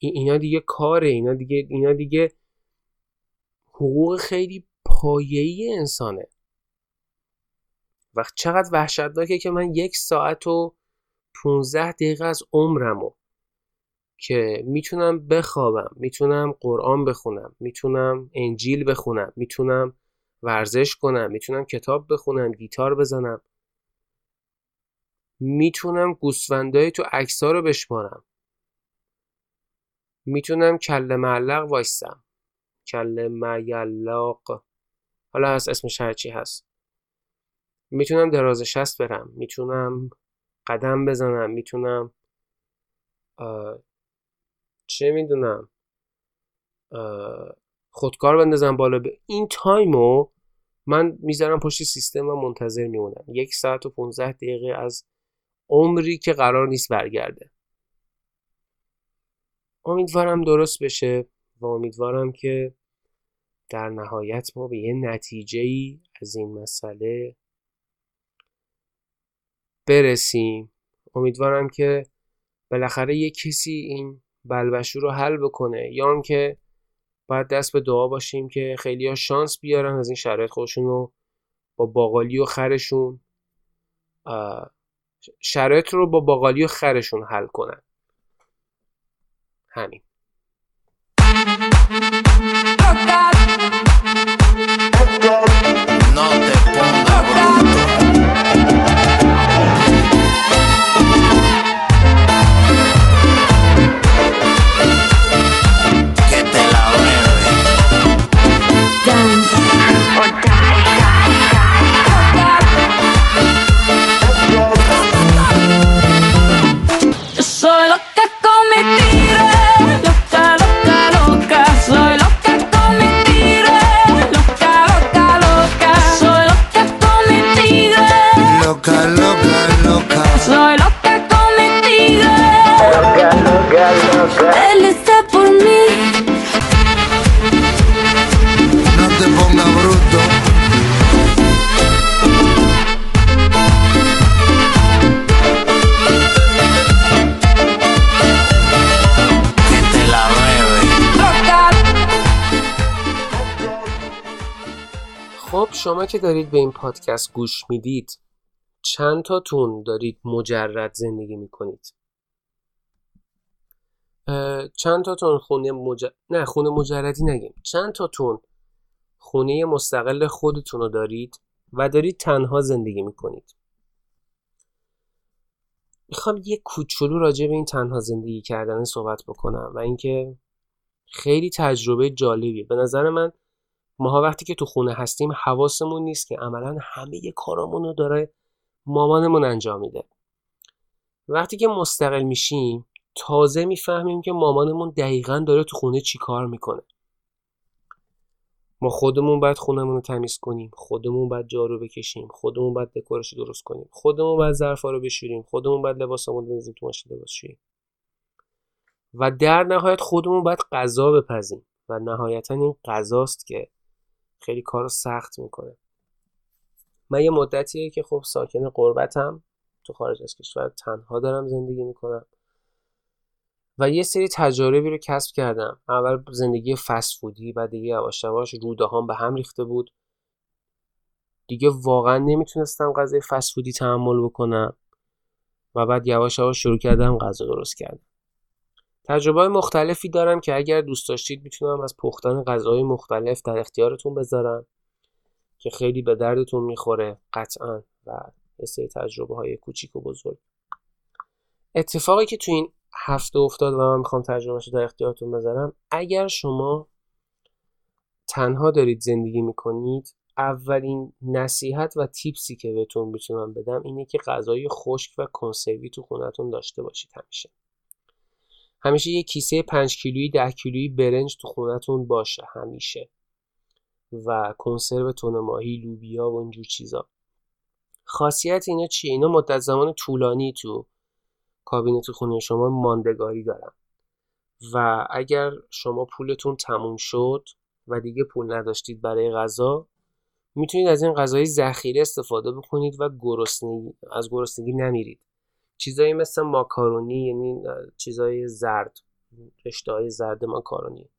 اینا دیگه کاره اینا دیگه اینا دیگه حقوق خیلی پایه‌ای انسانه. و چقدر وحشتناکه که من یک ساعت و 15 دقیقه از عمرمو که می‌تونم بخوابم می‌تونم قرآن بخونم می‌تونم انجیل بخونم می‌تونم ورزش کنم می‌تونم کتاب بخونم گیتار بزنم می‌تونم گوسفندای تو عکس‌ها رو بشمارم. می‌تونم کله معلق وایستم کله معلق. حالا از اسمش هرچی هست. می‌تونم دراز شست برم. می‌تونم قدم بزنم. می‌تونم چه می‌دونم خودکار بندازم بالا. به این تایمو من می‌ذارم پشت سیستم و منتظر میمونم. یک ساعت و 15 دقیقه از عمری که قرار نیست برگرده. امیدوارم درست بشه و امیدوارم که در نهایت ما به یه نتیجه ای از این مسئله برسیم. امیدوارم که بالاخره یه کسی این بلبشو رو حل بکنه یا که باید دست به دعا باشیم که خیلی ها شانس بیارن از این شرایط خودشون رو با باقالی و خرشون شرایط رو با باقالی و خرشون حل کنن. Honey. شما که دارید به این پادکست گوش می‌دید چند تاتون دارید مجرد زندگی می‌کنید؟ چند تاتون خونه مجرد نه خونه مجردی نگیم. چند تاتون خونه مستقل خودتون رو دارید و دارید تنها زندگی می‌کنید؟ می‌خوام یه کوچولو راجع به این تنها زندگی کردن صحبت بکنم و اینکه خیلی تجربه جالبیه. به نظر من ماها وقتی که تو خونه هستیم حواسمون نیست که عملا همه کارامون رو داره مامانمون انجام میده. وقتی که مستقل میشیم تازه می‌فهمیم که مامانمون دقیقا داره تو خونه چی کار می‌کنه. ما خودمون باید خونمون رو تمیز کنیم خودمون باید جارو بکشیم خودمون باید دکورش درست کنیم خودمون باید ظرفا رو بشوریم خودمون باید لباسمون بنزیم تو ماشین لباس شوییم و در نهایت خودمون باید غذا بپزیم. و نهایتا این غذاست که خیلی کار رو سخت می‌کنه. من یه مدتیه که خب ساکن قربتم تو خارج از کشور تنها دارم زندگی می‌کنم. و یه سری تجاربی رو کسب کردم. اول زندگی فسفودی بعد دیگه یواش یواش روده به هم ریخته بود. دیگه واقعا نمی‌تونستم غذای فسفودی تحمل بکنم. و بعد یواش یواش شروع کردم غذا درست کردم تجربه مختلفی دارم که اگر دوست داشتید می‌تونم از پختن غذاهای مختلف در اختیارتون بذارم که خیلی به دردتون می‌خوره قطعا و سری تجربه های کوچیک و بزرگ. اتفاقی که تو این هفته افتاد و من می‌خوام تجربهش در اختیارتون بذارم اگر شما تنها دارید زندگی می‌کنید اولین نصیحت و تیپسی که بهتون می‌تونم بدم اینه که غذای خشک و کنسروی تو خونتون داشته باشید همیشه. همیشه یه کیسه 5 کیلویی 10 کیلویی برنج تو خونتون باشه همیشه. و کنسرو تون ماهی لوبیا و اینجور چیزا. خاصیت اینا چیه؟ اینا مدت زمان طولانی تو کابینت خونه شما ماندگاری دارن. و اگر شما پولتون تموم شد و دیگه پول نداشتید برای غذا می‌تونید از این غذای ذخیره استفاده بکنید و گرسنگی از گرسنگی نمیرید. چیزایی مثل ماکارونی یعنی چیزای زرد رشته های زرد ماکارونی.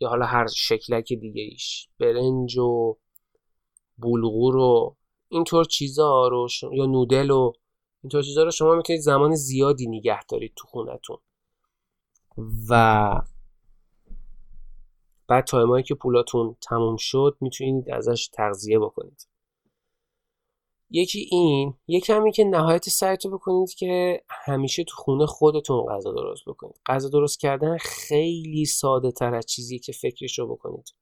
یا حالا هر شکلک دیگه ایش برنج و بولغور و اینطور چیزا رو یا نودل و اینطور چیزا رو شما می‌تونید زمان زیادی نگه دارید تو خونتون. و بعد تایمایی که پولاتون تموم شد می‌تونید ازش تغذیه بکنید. یکی این یکی کمی که نهایت سعیتو بکنید که همیشه تو خونه خودتون غذا درست بکنید. غذا درست کردن خیلی ساده تر از چیزی که فکرش رو بکنید.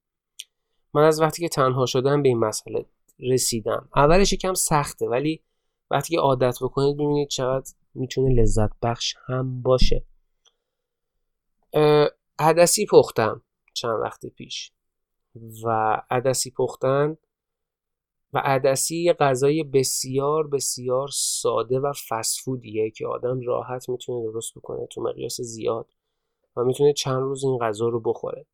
من از وقتی که تنها شدم به این مسئله رسیدم. اولش یکم سخته ولی وقتی که عادت بکنید ببینید چقدر می‌تونه لذت بخش هم باشه. عدسی پختم چند وقت پیش. و عدسی پختن و عدسی یه غذای بسیار بسیار ساده و فسفودیه که آدم راحت می‌تونه درست بکنه تو مقیاس زیاد و می‌تونه چند روز این غذا رو بخوره.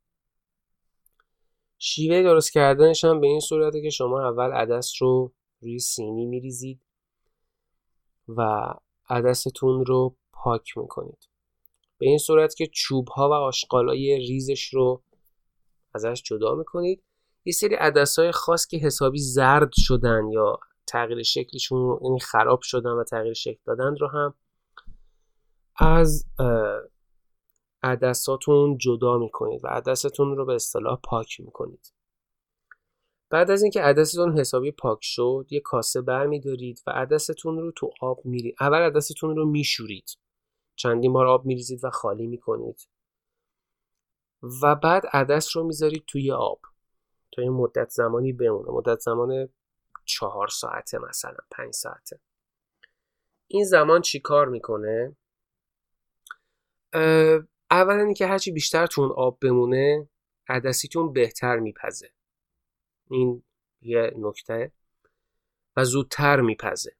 شیوه درست کردنش هم به این صورته که شما اول عدس رو روی سینی میریزید و عدستون رو پاک می‌کنید. به این صورت که چوب ها و آشغالای ریزش رو ازش جدا می‌کنید یه سری عدس های خاص که حسابی زرد شدن یا تغییر شکلشون یعنی خراب شدن و تغییر شکل دادن رو هم از عدساتون جدا می‌کنید و عدستون رو به اصطلاح پاک می‌کنید. بعد از اینکه عدستون حسابی پاک شد یه کاسه برمیدارید و عدستون رو تو آب میرید اول عدستون رو میشورید. چندین بار آب میریزید و خالی می‌کنید. و بعد عدس رو می‌ذارید توی آب. تا این مدت زمانی بمونه. مدت زمان چهار ساعته مثلا پنج ساعته. این زمان چی کار می‌کنه؟ اولا اینکه هرچی بیشتر تو آب بمونه عدسیتون بهتر میپزه. این یه نکته. و زودتر میپزه.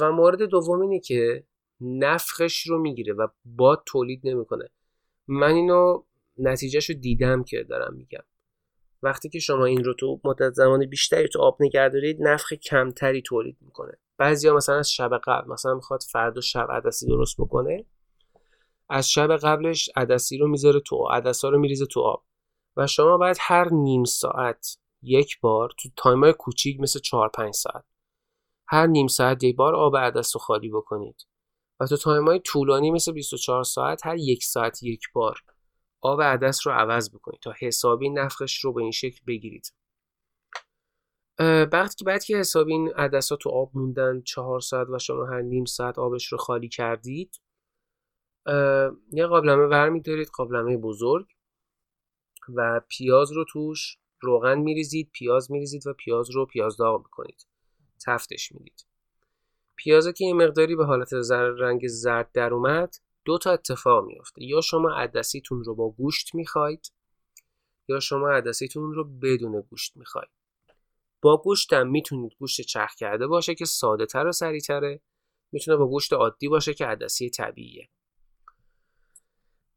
و مورد دوم اینه که نفخش رو می‌گیره و باد تولید نمی‌کنه. من اینو نتیجهش رو دیدم که دارم میگم. وقتی که شما این رو تو مدت زمان بیشتری تو آب نگه دارید نفخ کمتری تولید می‌کنه. بعضیا مثلا از شب قبل مثلا می‌خواد فردا شب عدسی درست بکنه از شب قبلش عدسی رو می‌ذاره تو عدسا رو میریزه تو آب. و شما باید هر نیم ساعت یک بار تو تایمای کوچیک مثل 4 5 ساعت هر نیم ساعت یک بار آب عدس رو خالی بکنید. و تو تایمای طولانی مثل 24 ساعت هر یک ساعت یک بار آب عدس رو عوض بکنید تا حسابی نفخش رو به این شکل بگیرید. وقتی که بعد که حسابی این عدس ها تو آب موندن چهار ساعت و شما هر نیم ساعت آبش رو خالی کردید یه قابلمه ور میدارید قابلمه بزرگ و پیاز رو توش روغن میریزید پیاز میریزید و پیاز رو پیاز داغ می‌کنید. تفتش می‌دید. پیازه که این مقداری به حالت زر رنگ زرد در اومد دو تا اتفاق میافته. یا شما عدسیتون رو با گوشت می‌خواید یا شما عدسیتون رو بدون گوشت می‌خواید. با گوشت هم می‌تونید گوشت چرخ کرده باشه که ساده تر و سریعتره. می‌تونه با گوشت عادی باشه که عدسی طبیعیه.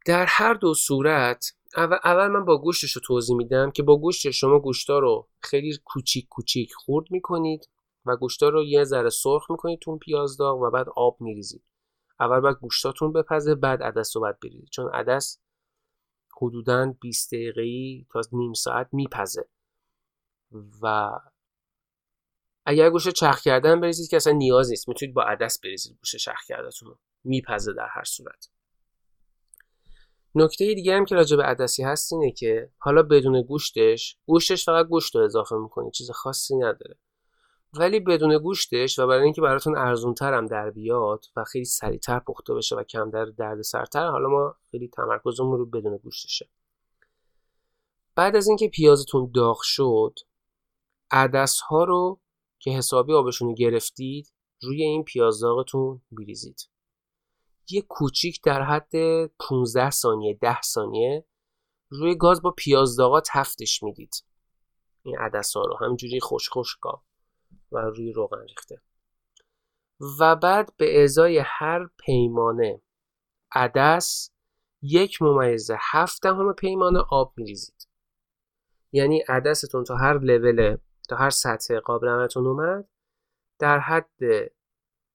در هر دو صورت اول, اول من با گوشتش رو توضیح میدم که با گوشت شما گوشتا رو خیلی کوچیک کوچیک خورد می‌کنید و گوشتا رو یه ذره سرخ می‌کنید تو پیاز داغ و بعد آب میریزید. اول باید گوشتاتون بپزه بعد عدس رو باید بریزید. چون عدس حدودا 20 دقیقه تا نیم ساعت میپزه. و اگر گوشت چرخ کردن بریزید که اصلا نیاز نیست. می‌تونید با عدس بریزید گوشت چرخ کردتون میپزه در هر صورت. نکته دیگه هم که راجع به عدسی هست اینه که حالا بدون گوشتش گوشتش فقط گوشت رو اضافه می‌کنید چیز خاصی نداره. ولی بدون گوشتش و برای اینکه براتون ارزونتر هم در بیاد و خیلی سریعتر پخته بشه و کم در درد سرتر حالا ما خیلی تمرکزمون رو بدون گوشتشه. بعد از اینکه پیازتون داغ شد عدس ها رو که حسابی آبشون رو گرفتید روی این پیاز داغتون بریزید یه کوچیک در حد 15 ثانیه 10 ثانیه روی گاز با پیاز داغا تفتش می‌دید. این عدس ها رو. همینجوری خوش خوش و روی روغن ریخته. و بعد به ازای هر پیمانه عدس یک ممیزه هفت دهم پیمانه آب میریزید. یعنی عدستون تا هر لول تا هر سطح قابلمتون اومد در حد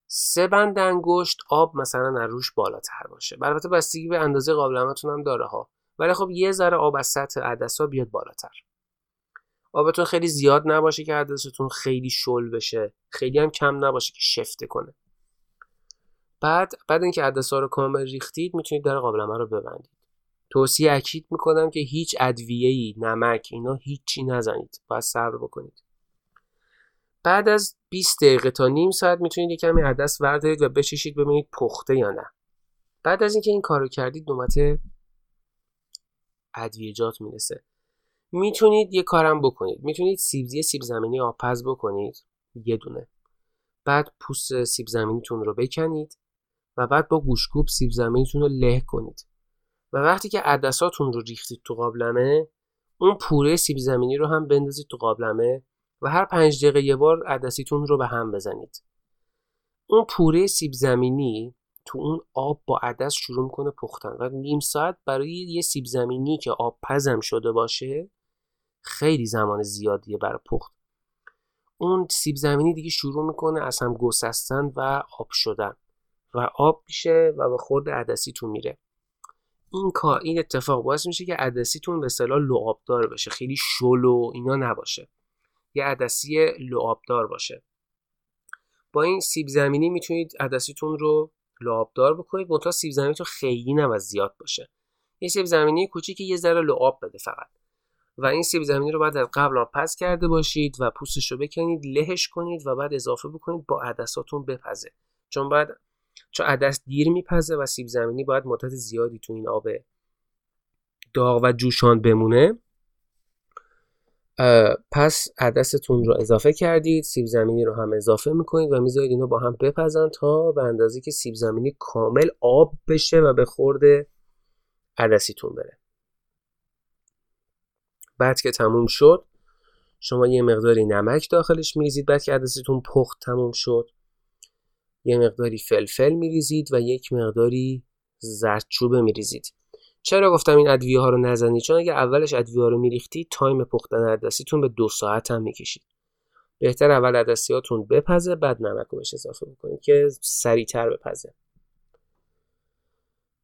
سه بند انگشت آب مثلا از روش بالاتر باشه. البته بستگی به اندازه قابلمتون هم داره ها. ولی خب یه ذره آب از سطح عدسا بیاد بالاتر. آبتون خیلی زیاد نباشه که عدستون خیلی شل بشه. خیلی هم کم نباشه که شفته کنه. بعد بعد اینکه عدسا رو کامل ریختید می‌تونید در قابلمه رو ببندید. توصیه اکید می‌کنم که هیچ ادویه‌ای نمک اینا هیچی نزنید. باید صبر بکنید. بعد از 20 دقیقه تا نیم ساعت می‌تونید یک کمی عدس وردارید و بچشید ببینید پخته یا نه. بعد از اینکه این کارو کردید نوبت ادویجات می‌رسه. می‌تونید یه کارم بکنید. می‌تونید سیبزی سیب زمینی آبپز بکنید. یه دونه. بعد پوست سیب زمینیتون رو بکنید و بعد با گوشکوب سیب زمینیتون رو له کنید. و وقتی که عدساتون رو ریختید تو قابلمه اون پوره سیب زمینی رو هم بندازید تو قابلمه و هر پنج دقیقه یه بار عدسیتون رو به هم بزنید. اون پوره سیب زمینی تو اون آب با عدس شروع کنه پختن و نیم ساعت برای یه سیب زمینی که آب پزم شده باشه خیلی زمان زیادیه برای پخت. اون سیب زمینی دیگه شروع می‌کنه از هم گسستن و آب شدن و آب میشه و به خورد عدسیتون میره. این کار این اتفاق باعث میشه که عدسیتون به اصطلاح لعابدار بشه خیلی شل و اینا نباشه. یه عدسی لعابدار باشه. با این سیب زمینی می‌تونید عدسیتون رو لعابدار بکنید. منتها سیب زمینیتون خیلی نباید زیاد باشه. یه سیب زمینی کوچیکی یه ذره لعاب بده فقط. و این سیب زمینی رو بعد از قبل پس کرده باشید و پوستش رو بکنید لهش کنید و بعد اضافه بکنید با عدساتون بپزه. چون بعد چون عدس دیر میپزه و سیب زمینی باید مدت زیادی تو این آب داغ و جوشان بمونه. پس عدستون رو اضافه کردید سیب زمینی رو هم اضافه می‌کنید و می‌ذارید اینو با هم بپزن تا به اندازه که سیب زمینی کامل آب بشه و به خورده عدسیتون بره. بعد که تموم شد شما یه مقداری نمک داخلش میریزید بعد که عدسیتون پخت تموم شد یه مقداری فلفل میریزید و یک مقداری زردچوبه میریزید. چرا گفتم این ادویه ها رو نزنید؟ چون اگه اولش ادویه ها رو میریختی تایم پختن عدسیتون به دو ساعت هم می‌کشید. بهتر اول عدسیاتون بپزه بعد نمک رو بهش اضافه بکنید که سریعتر بپزه.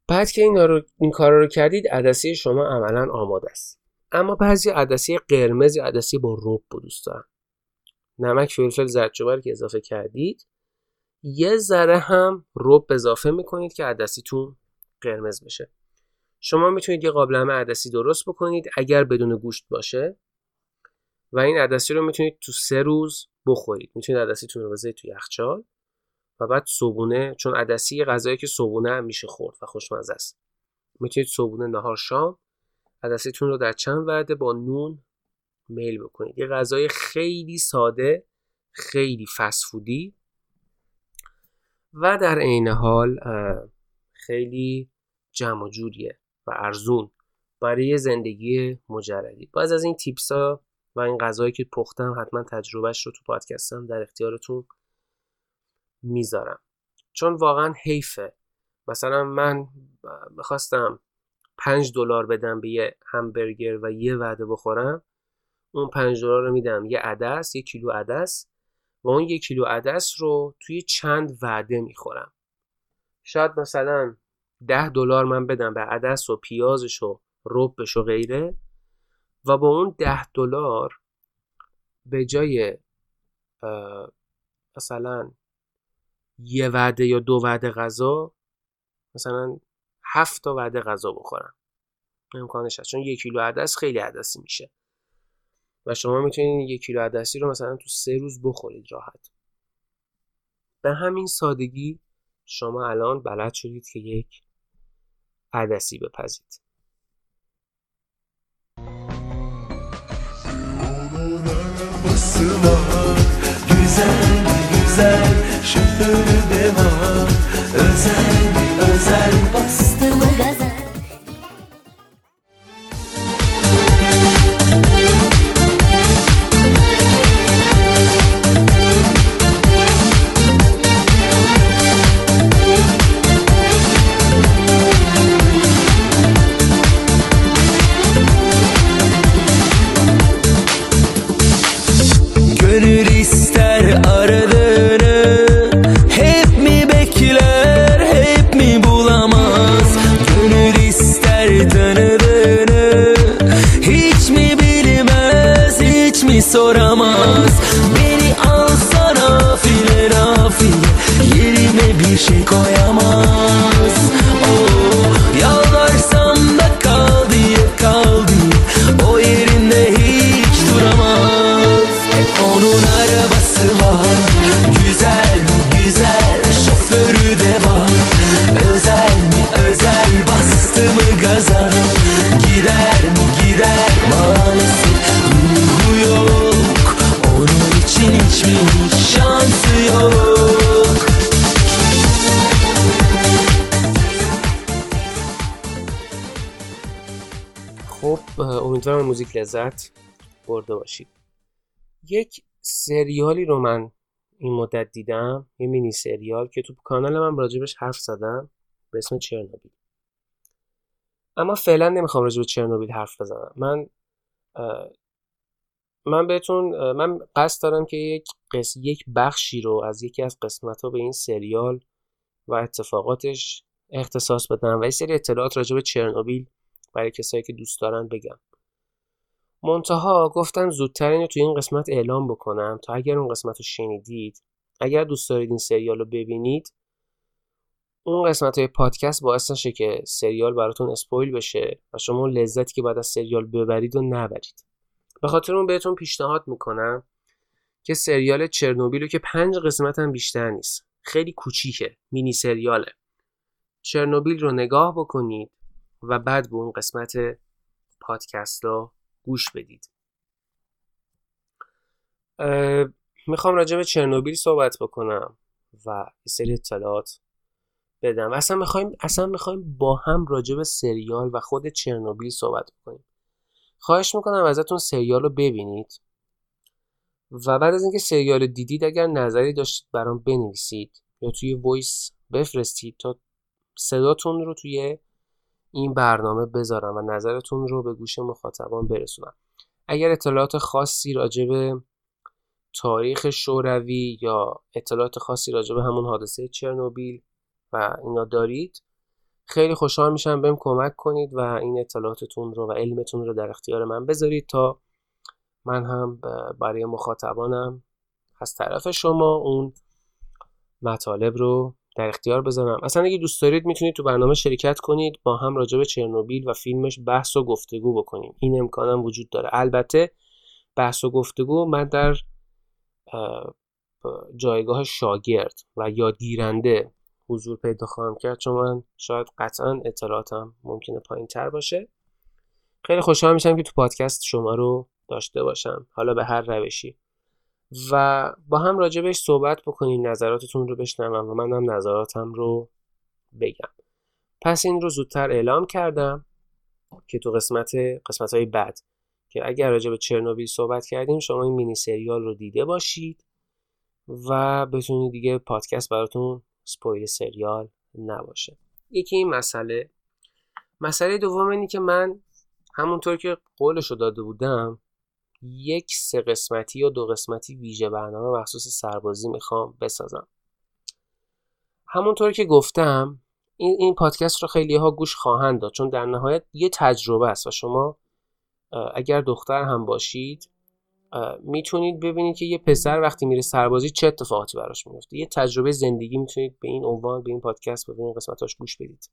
بعد که این, رو، این کار رو کردید عدسی شما عملا آماده است. اما بعضی عدسی قرمز یا عدسی با رب بود دوست دارم نمک فلفل زردچوبه که اضافه کردید یه ذره هم رب اضافه می‌کنید که عدسیتون قرمز بشه. شما می‌تونید یه قابلمه عدسی درست بکنید اگر بدون گوشت باشه و این عدسی رو می‌تونید تو سه روز بخورید. می‌تونید عدسیتون رو بذارید تو یخچال و بعد صبونه چون عدسی غذایی که صبونه هم میشه خورد و خوشمزه است. می‌تونید صبونه نهار شام عدسیتون رو در چند وعده با نون میل بکنید. یه غذای خیلی ساده خیلی فسفودی و در عین حال خیلی جمع جوریه و ارزون برای زندگی مجردی. باز از این تیپس ها و این غذایی که پختم حتما تجربهش رو تو پادکستم در اختیارتون می‌ذارم. چون واقعا حیفه. مثلا من می‌خواستم پنج دلار بدم به یه همبرگر و یه وعده بخورم اون پنج دلار رو میدم. یه عدس یه کیلو عدس و اون یک کیلو عدس رو توی چند وعده می‌خورم. شاید مثلا ده دلار من بدم به عدس و پیازش و ربش و غیره و با اون ده دلار به جای مثلا یه وعده یا دو وعده غذا مثلا هفت تا وعده غذا بخورم. امکانش هست. چون یک کیلو عدس خیلی عدسی میشه. و شما می‌تونید یک کیلو عدسی رو مثلا تو سه روز بخورید راحت. به همین سادگی شما الان بلد شدید که یک عدسی بپزید. Var Özel özel موزیک لذت برده باشید یک سریالی رو من این مدت دیدم یه مینی سریال که تو کانال من راجبش حرف زدم به اسم چرنوبیل. اما فعلا نمی‌خوام راجب چرنوبیل حرف بزنم. من من بهتون من قصد دارم که یک قس... یک بخشی رو از یکی از قسمت ها به این سریال و اتفاقاتش اختصاص بدم و یه سری اطلاعات راجع به چرنوبیل برای کسایی که دوست دارن بگم. منتها گفتم زودتر اینو توی این قسمت اعلام بکنم تا اگر اون قسمت رو شنیدید اگر دوست دارید این سریال رو ببینید اون قسمت های پادکست باعث نشه که سریال براتون اسپویل بشه و شما لذتی که بعد از سریال ببرید و نبرید. به خاطر اون بهتون پیشنهاد می‌کنم که سریال چرنوبیل رو که پنج قسمت هم بیشتر نیست خیلی کوچیکه مینی سریاله. چرنوبیل رو نگاه بکنید و بعد به اون قسمت پادکست رو گوش بدید. می‌خوام راجع به چرنوبیل صحبت بکنم و یه سری اطلاعات بدم. اصلا می‌خوایم اصلا می‌خوایم با هم راجع به سریال و خود چرنوبیل صحبت بکنیم. خواهش می‌کنم ازتون سریال رو ببینید و بعد از اینکه سریال دیدید اگر نظری داشتید برام بنویسید یا توی وایس بفرستید تا صداتون رو توی این برنامه بذارم و نظرتون رو به گوش مخاطبان برسونم. اگر اطلاعات خاصی راجع به تاریخ شوروی یا اطلاعات خاصی راجع به همون حادثه چرنوبیل و اینا دارید خیلی خوشحال میشم بهم کمک کنید و این اطلاعاتتون رو و علمتون رو در اختیار من بذارید تا من هم برای مخاطبانم از طرف شما اون مطالب رو در اختیار بذارم. اصلا اگه دوست دارید می‌تونید تو برنامه شرکت کنید با هم راجع به چرنوبیل و فیلمش بحث و گفتگو بکنیم. این امکانم وجود داره. البته بحث و گفتگو من در جایگاه شاگرد و یادگیرنده حضور پیدا خواهم کرد. چون من شاید قطعا اطلاعاتم ممکنه پایین تر باشه. خیلی خوشحال میشم که تو پادکست شما رو داشته باشم. حالا به هر روشی. و با هم راجع بهش صحبت بکنیم نظراتتون رو بشنوم و منم نظراتم رو بگم. پس این رو زودتر اعلام کردم که تو قسمت قسمت های بعد که اگر راجع به چرنوبیل صحبت کردیم شما این مینی سریال رو دیده باشید و بتونید دیگه پادکست براتون سپویل سریال نباشه. یکی این مسئله. مسئله دوم اینی که من همونطور که قولش رو داده بودم یک سه قسمتی یا دو قسمتی ویژه برنامه مخصوص سربازی می‌خوام بسازم. همونطور که گفتم این, این پادکست رو خیلی ها گوش خواهند داد چون در نهایت یه تجربه است و شما اگر دختر هم باشید می‌تونید ببینید که یه پسر وقتی میره سربازی چه اتفاقاتی براش میفته یه تجربه زندگی می‌تونید به این عنوان به این پادکست به این قسمتاش گوش بدید.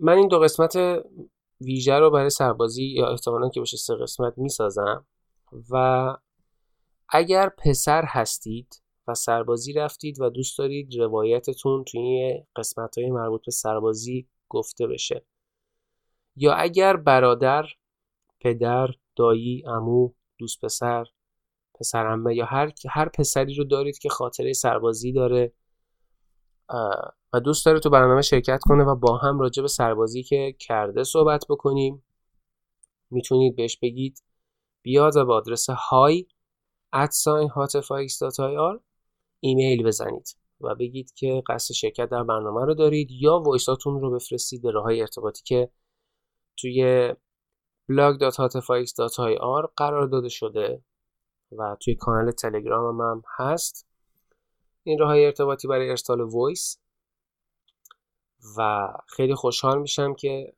من این دو قسمت ویژه رو برای سربازی یا احتمالا که باشه سه قسمت می‌سازم. و اگر پسر هستید و سربازی رفتید و دوست دارید روایتتون توی قسمت های مربوط به سربازی گفته بشه. یا اگر برادر پدر دایی امو دوست پسر پسر امه یا هر هر پسری رو دارید که خاطره سربازی داره و دوست داره تو برنامه شرکت کنه و با هم راجع به سربازی که کرده صحبت بکنیم. می‌تونید بهش بگید بیاد و با آدرس های ادساین آر ایمیل بزنید و بگید که قصد شرکت در برنامه رو دارید یا وایساتون رو بفرستید به راه ارتباطی که توی blog.hotfix.ir قرار داده شده و توی کانال تلگرام هم هست. این راه ارتباطی برای ارسال voice. و خیلی خوشحال میشم که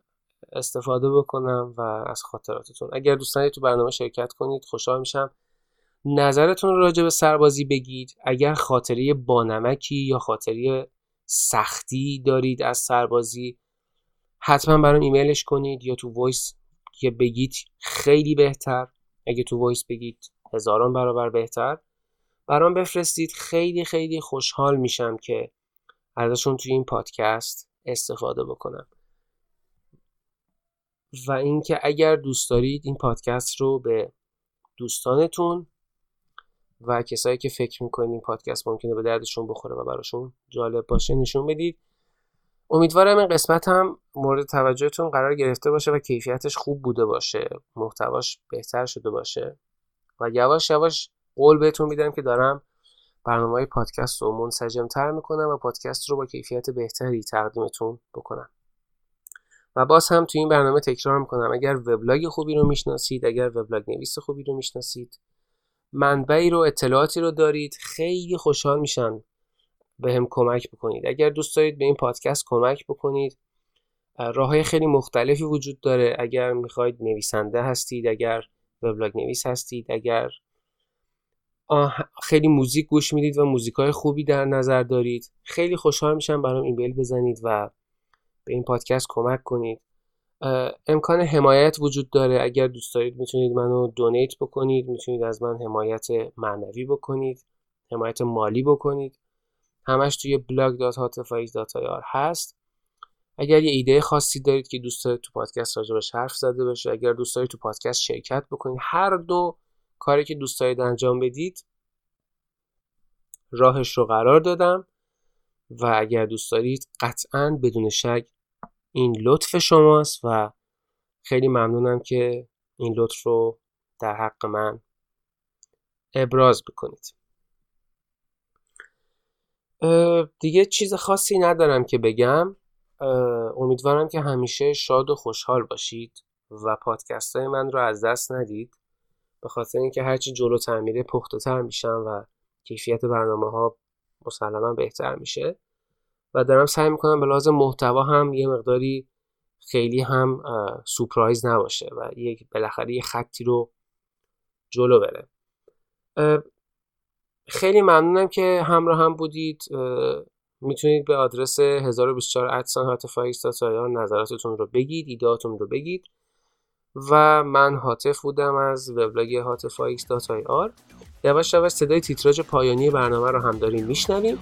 استفاده بکنم و از خاطراتتون. اگر دوستانی تو برنامه شرکت کنید خوشحال میشم. نظرتون راجع به سربازی بگید. اگر خاطره بانمکی یا خاطره سختی دارید از سربازی حتما برام ایمیلش کنید یا تو voice که بگید خیلی بهتر. اگه تو voice بگید هزاران برابر بهتر. برام بفرستید. خیلی خیلی خوشحال میشم که ازشون توی این پادکست استفاده بکنم. و اینکه اگر دوست دارید این پادکست رو به دوستانتون و کسایی که فکر می‌کنید این پادکست ممکنه به دردشون بخوره و براشون جالب باشه نشون بدید. امیدوارم این قسمت هم مورد توجهتون قرار گرفته باشه و کیفیتش خوب بوده باشه محتواش بهتر شده باشه. و یواش یواش قول بهتون میدم که دارم برنامه های پادکست رو منسجمتر می‌کنم و پادکست رو با کیفیت بهتری تقدیمتون بکنم. و باز هم تو این برنامه تکرار می‌کنم. اگر وبلاگ خوبی رو می‌شناسید اگر وبلاگ نویس خوبی رو می‌شناسید منبعی رو اطلاعاتی رو دارید خیلی خوشحال میشن به هم کمک بکنید. اگر دوست دارید به این پادکست کمک بکنید راه های خیلی مختلفی وجود داره. اگر می‌خواید نویسنده هستید اگر وبلاگ نویس هستید اگر خیلی موزیک گوش می‌دید و موزیک های خوبی در نظر دارید. خیلی خوشحال میشم برام ایمیل بزنید و به این پادکست کمک کنید. امکان حمایت وجود داره. اگر دوست دارید می‌تونید منو دونیت بکنید. می‌تونید از من حمایت معنوی بکنید حمایت مالی بکنید. همش توی blog.hotfaiz.ir هست. اگر یه ایده خاصی دارید که دوست دارید تو پادکست راجبش حرف زده باشه اگر دوست دارید تو پادکست شرکت بکنید هر دو کاری که دوست دارید انجام بدید راهش رو قرار دادم و اگر دوست دارید قطعا بدون شک این لطف شماست و خیلی ممنونم که این لطف رو در حق من ابراز بکنید. دیگه چیز خاصی ندارم که بگم. امیدوارم که همیشه شاد و خوشحال باشید و پادکست های من رو از دست ندید. به خاطر اینکه هرچی جلوتر میره پخته تر میشن و کیفیت برنامه ها مسلما بهتر میشه. و دارم سعی می‌کنم به لازم محتوا هم یه مقداری خیلی هم سپرایز نباشه و یک بالاخره یه خطی رو جلو بره. خیلی ممنونم که همراه هم بودید. می‌تونید به آدرس 1024 ادسان هاتفایکس نظراتتون رو بگید ایدهاتون رو بگید. و من حاطف بودم از وبلاگ هاتفایکس آر. یواش یواش صدای تیتراژ پایانی برنامه رو هم داریم میشنویم.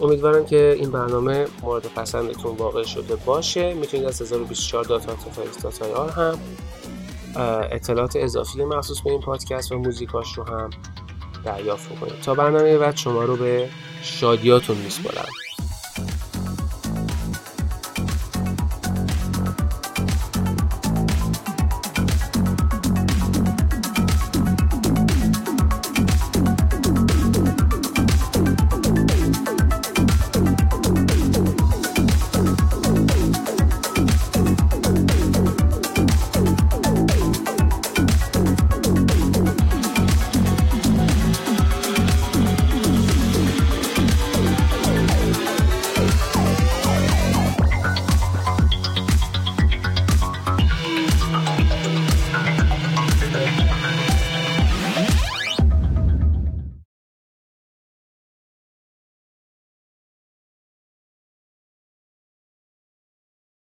امیدوارم که این برنامه مورد پسندتون واقع شده باشه. می‌تونید از 1024 آر هم اطلاعات اضافی مخصوص به این پادکست و موزیکاش رو هم دریافت کنید تا برنامه بعد شما رو به شادیاتون میسپارم.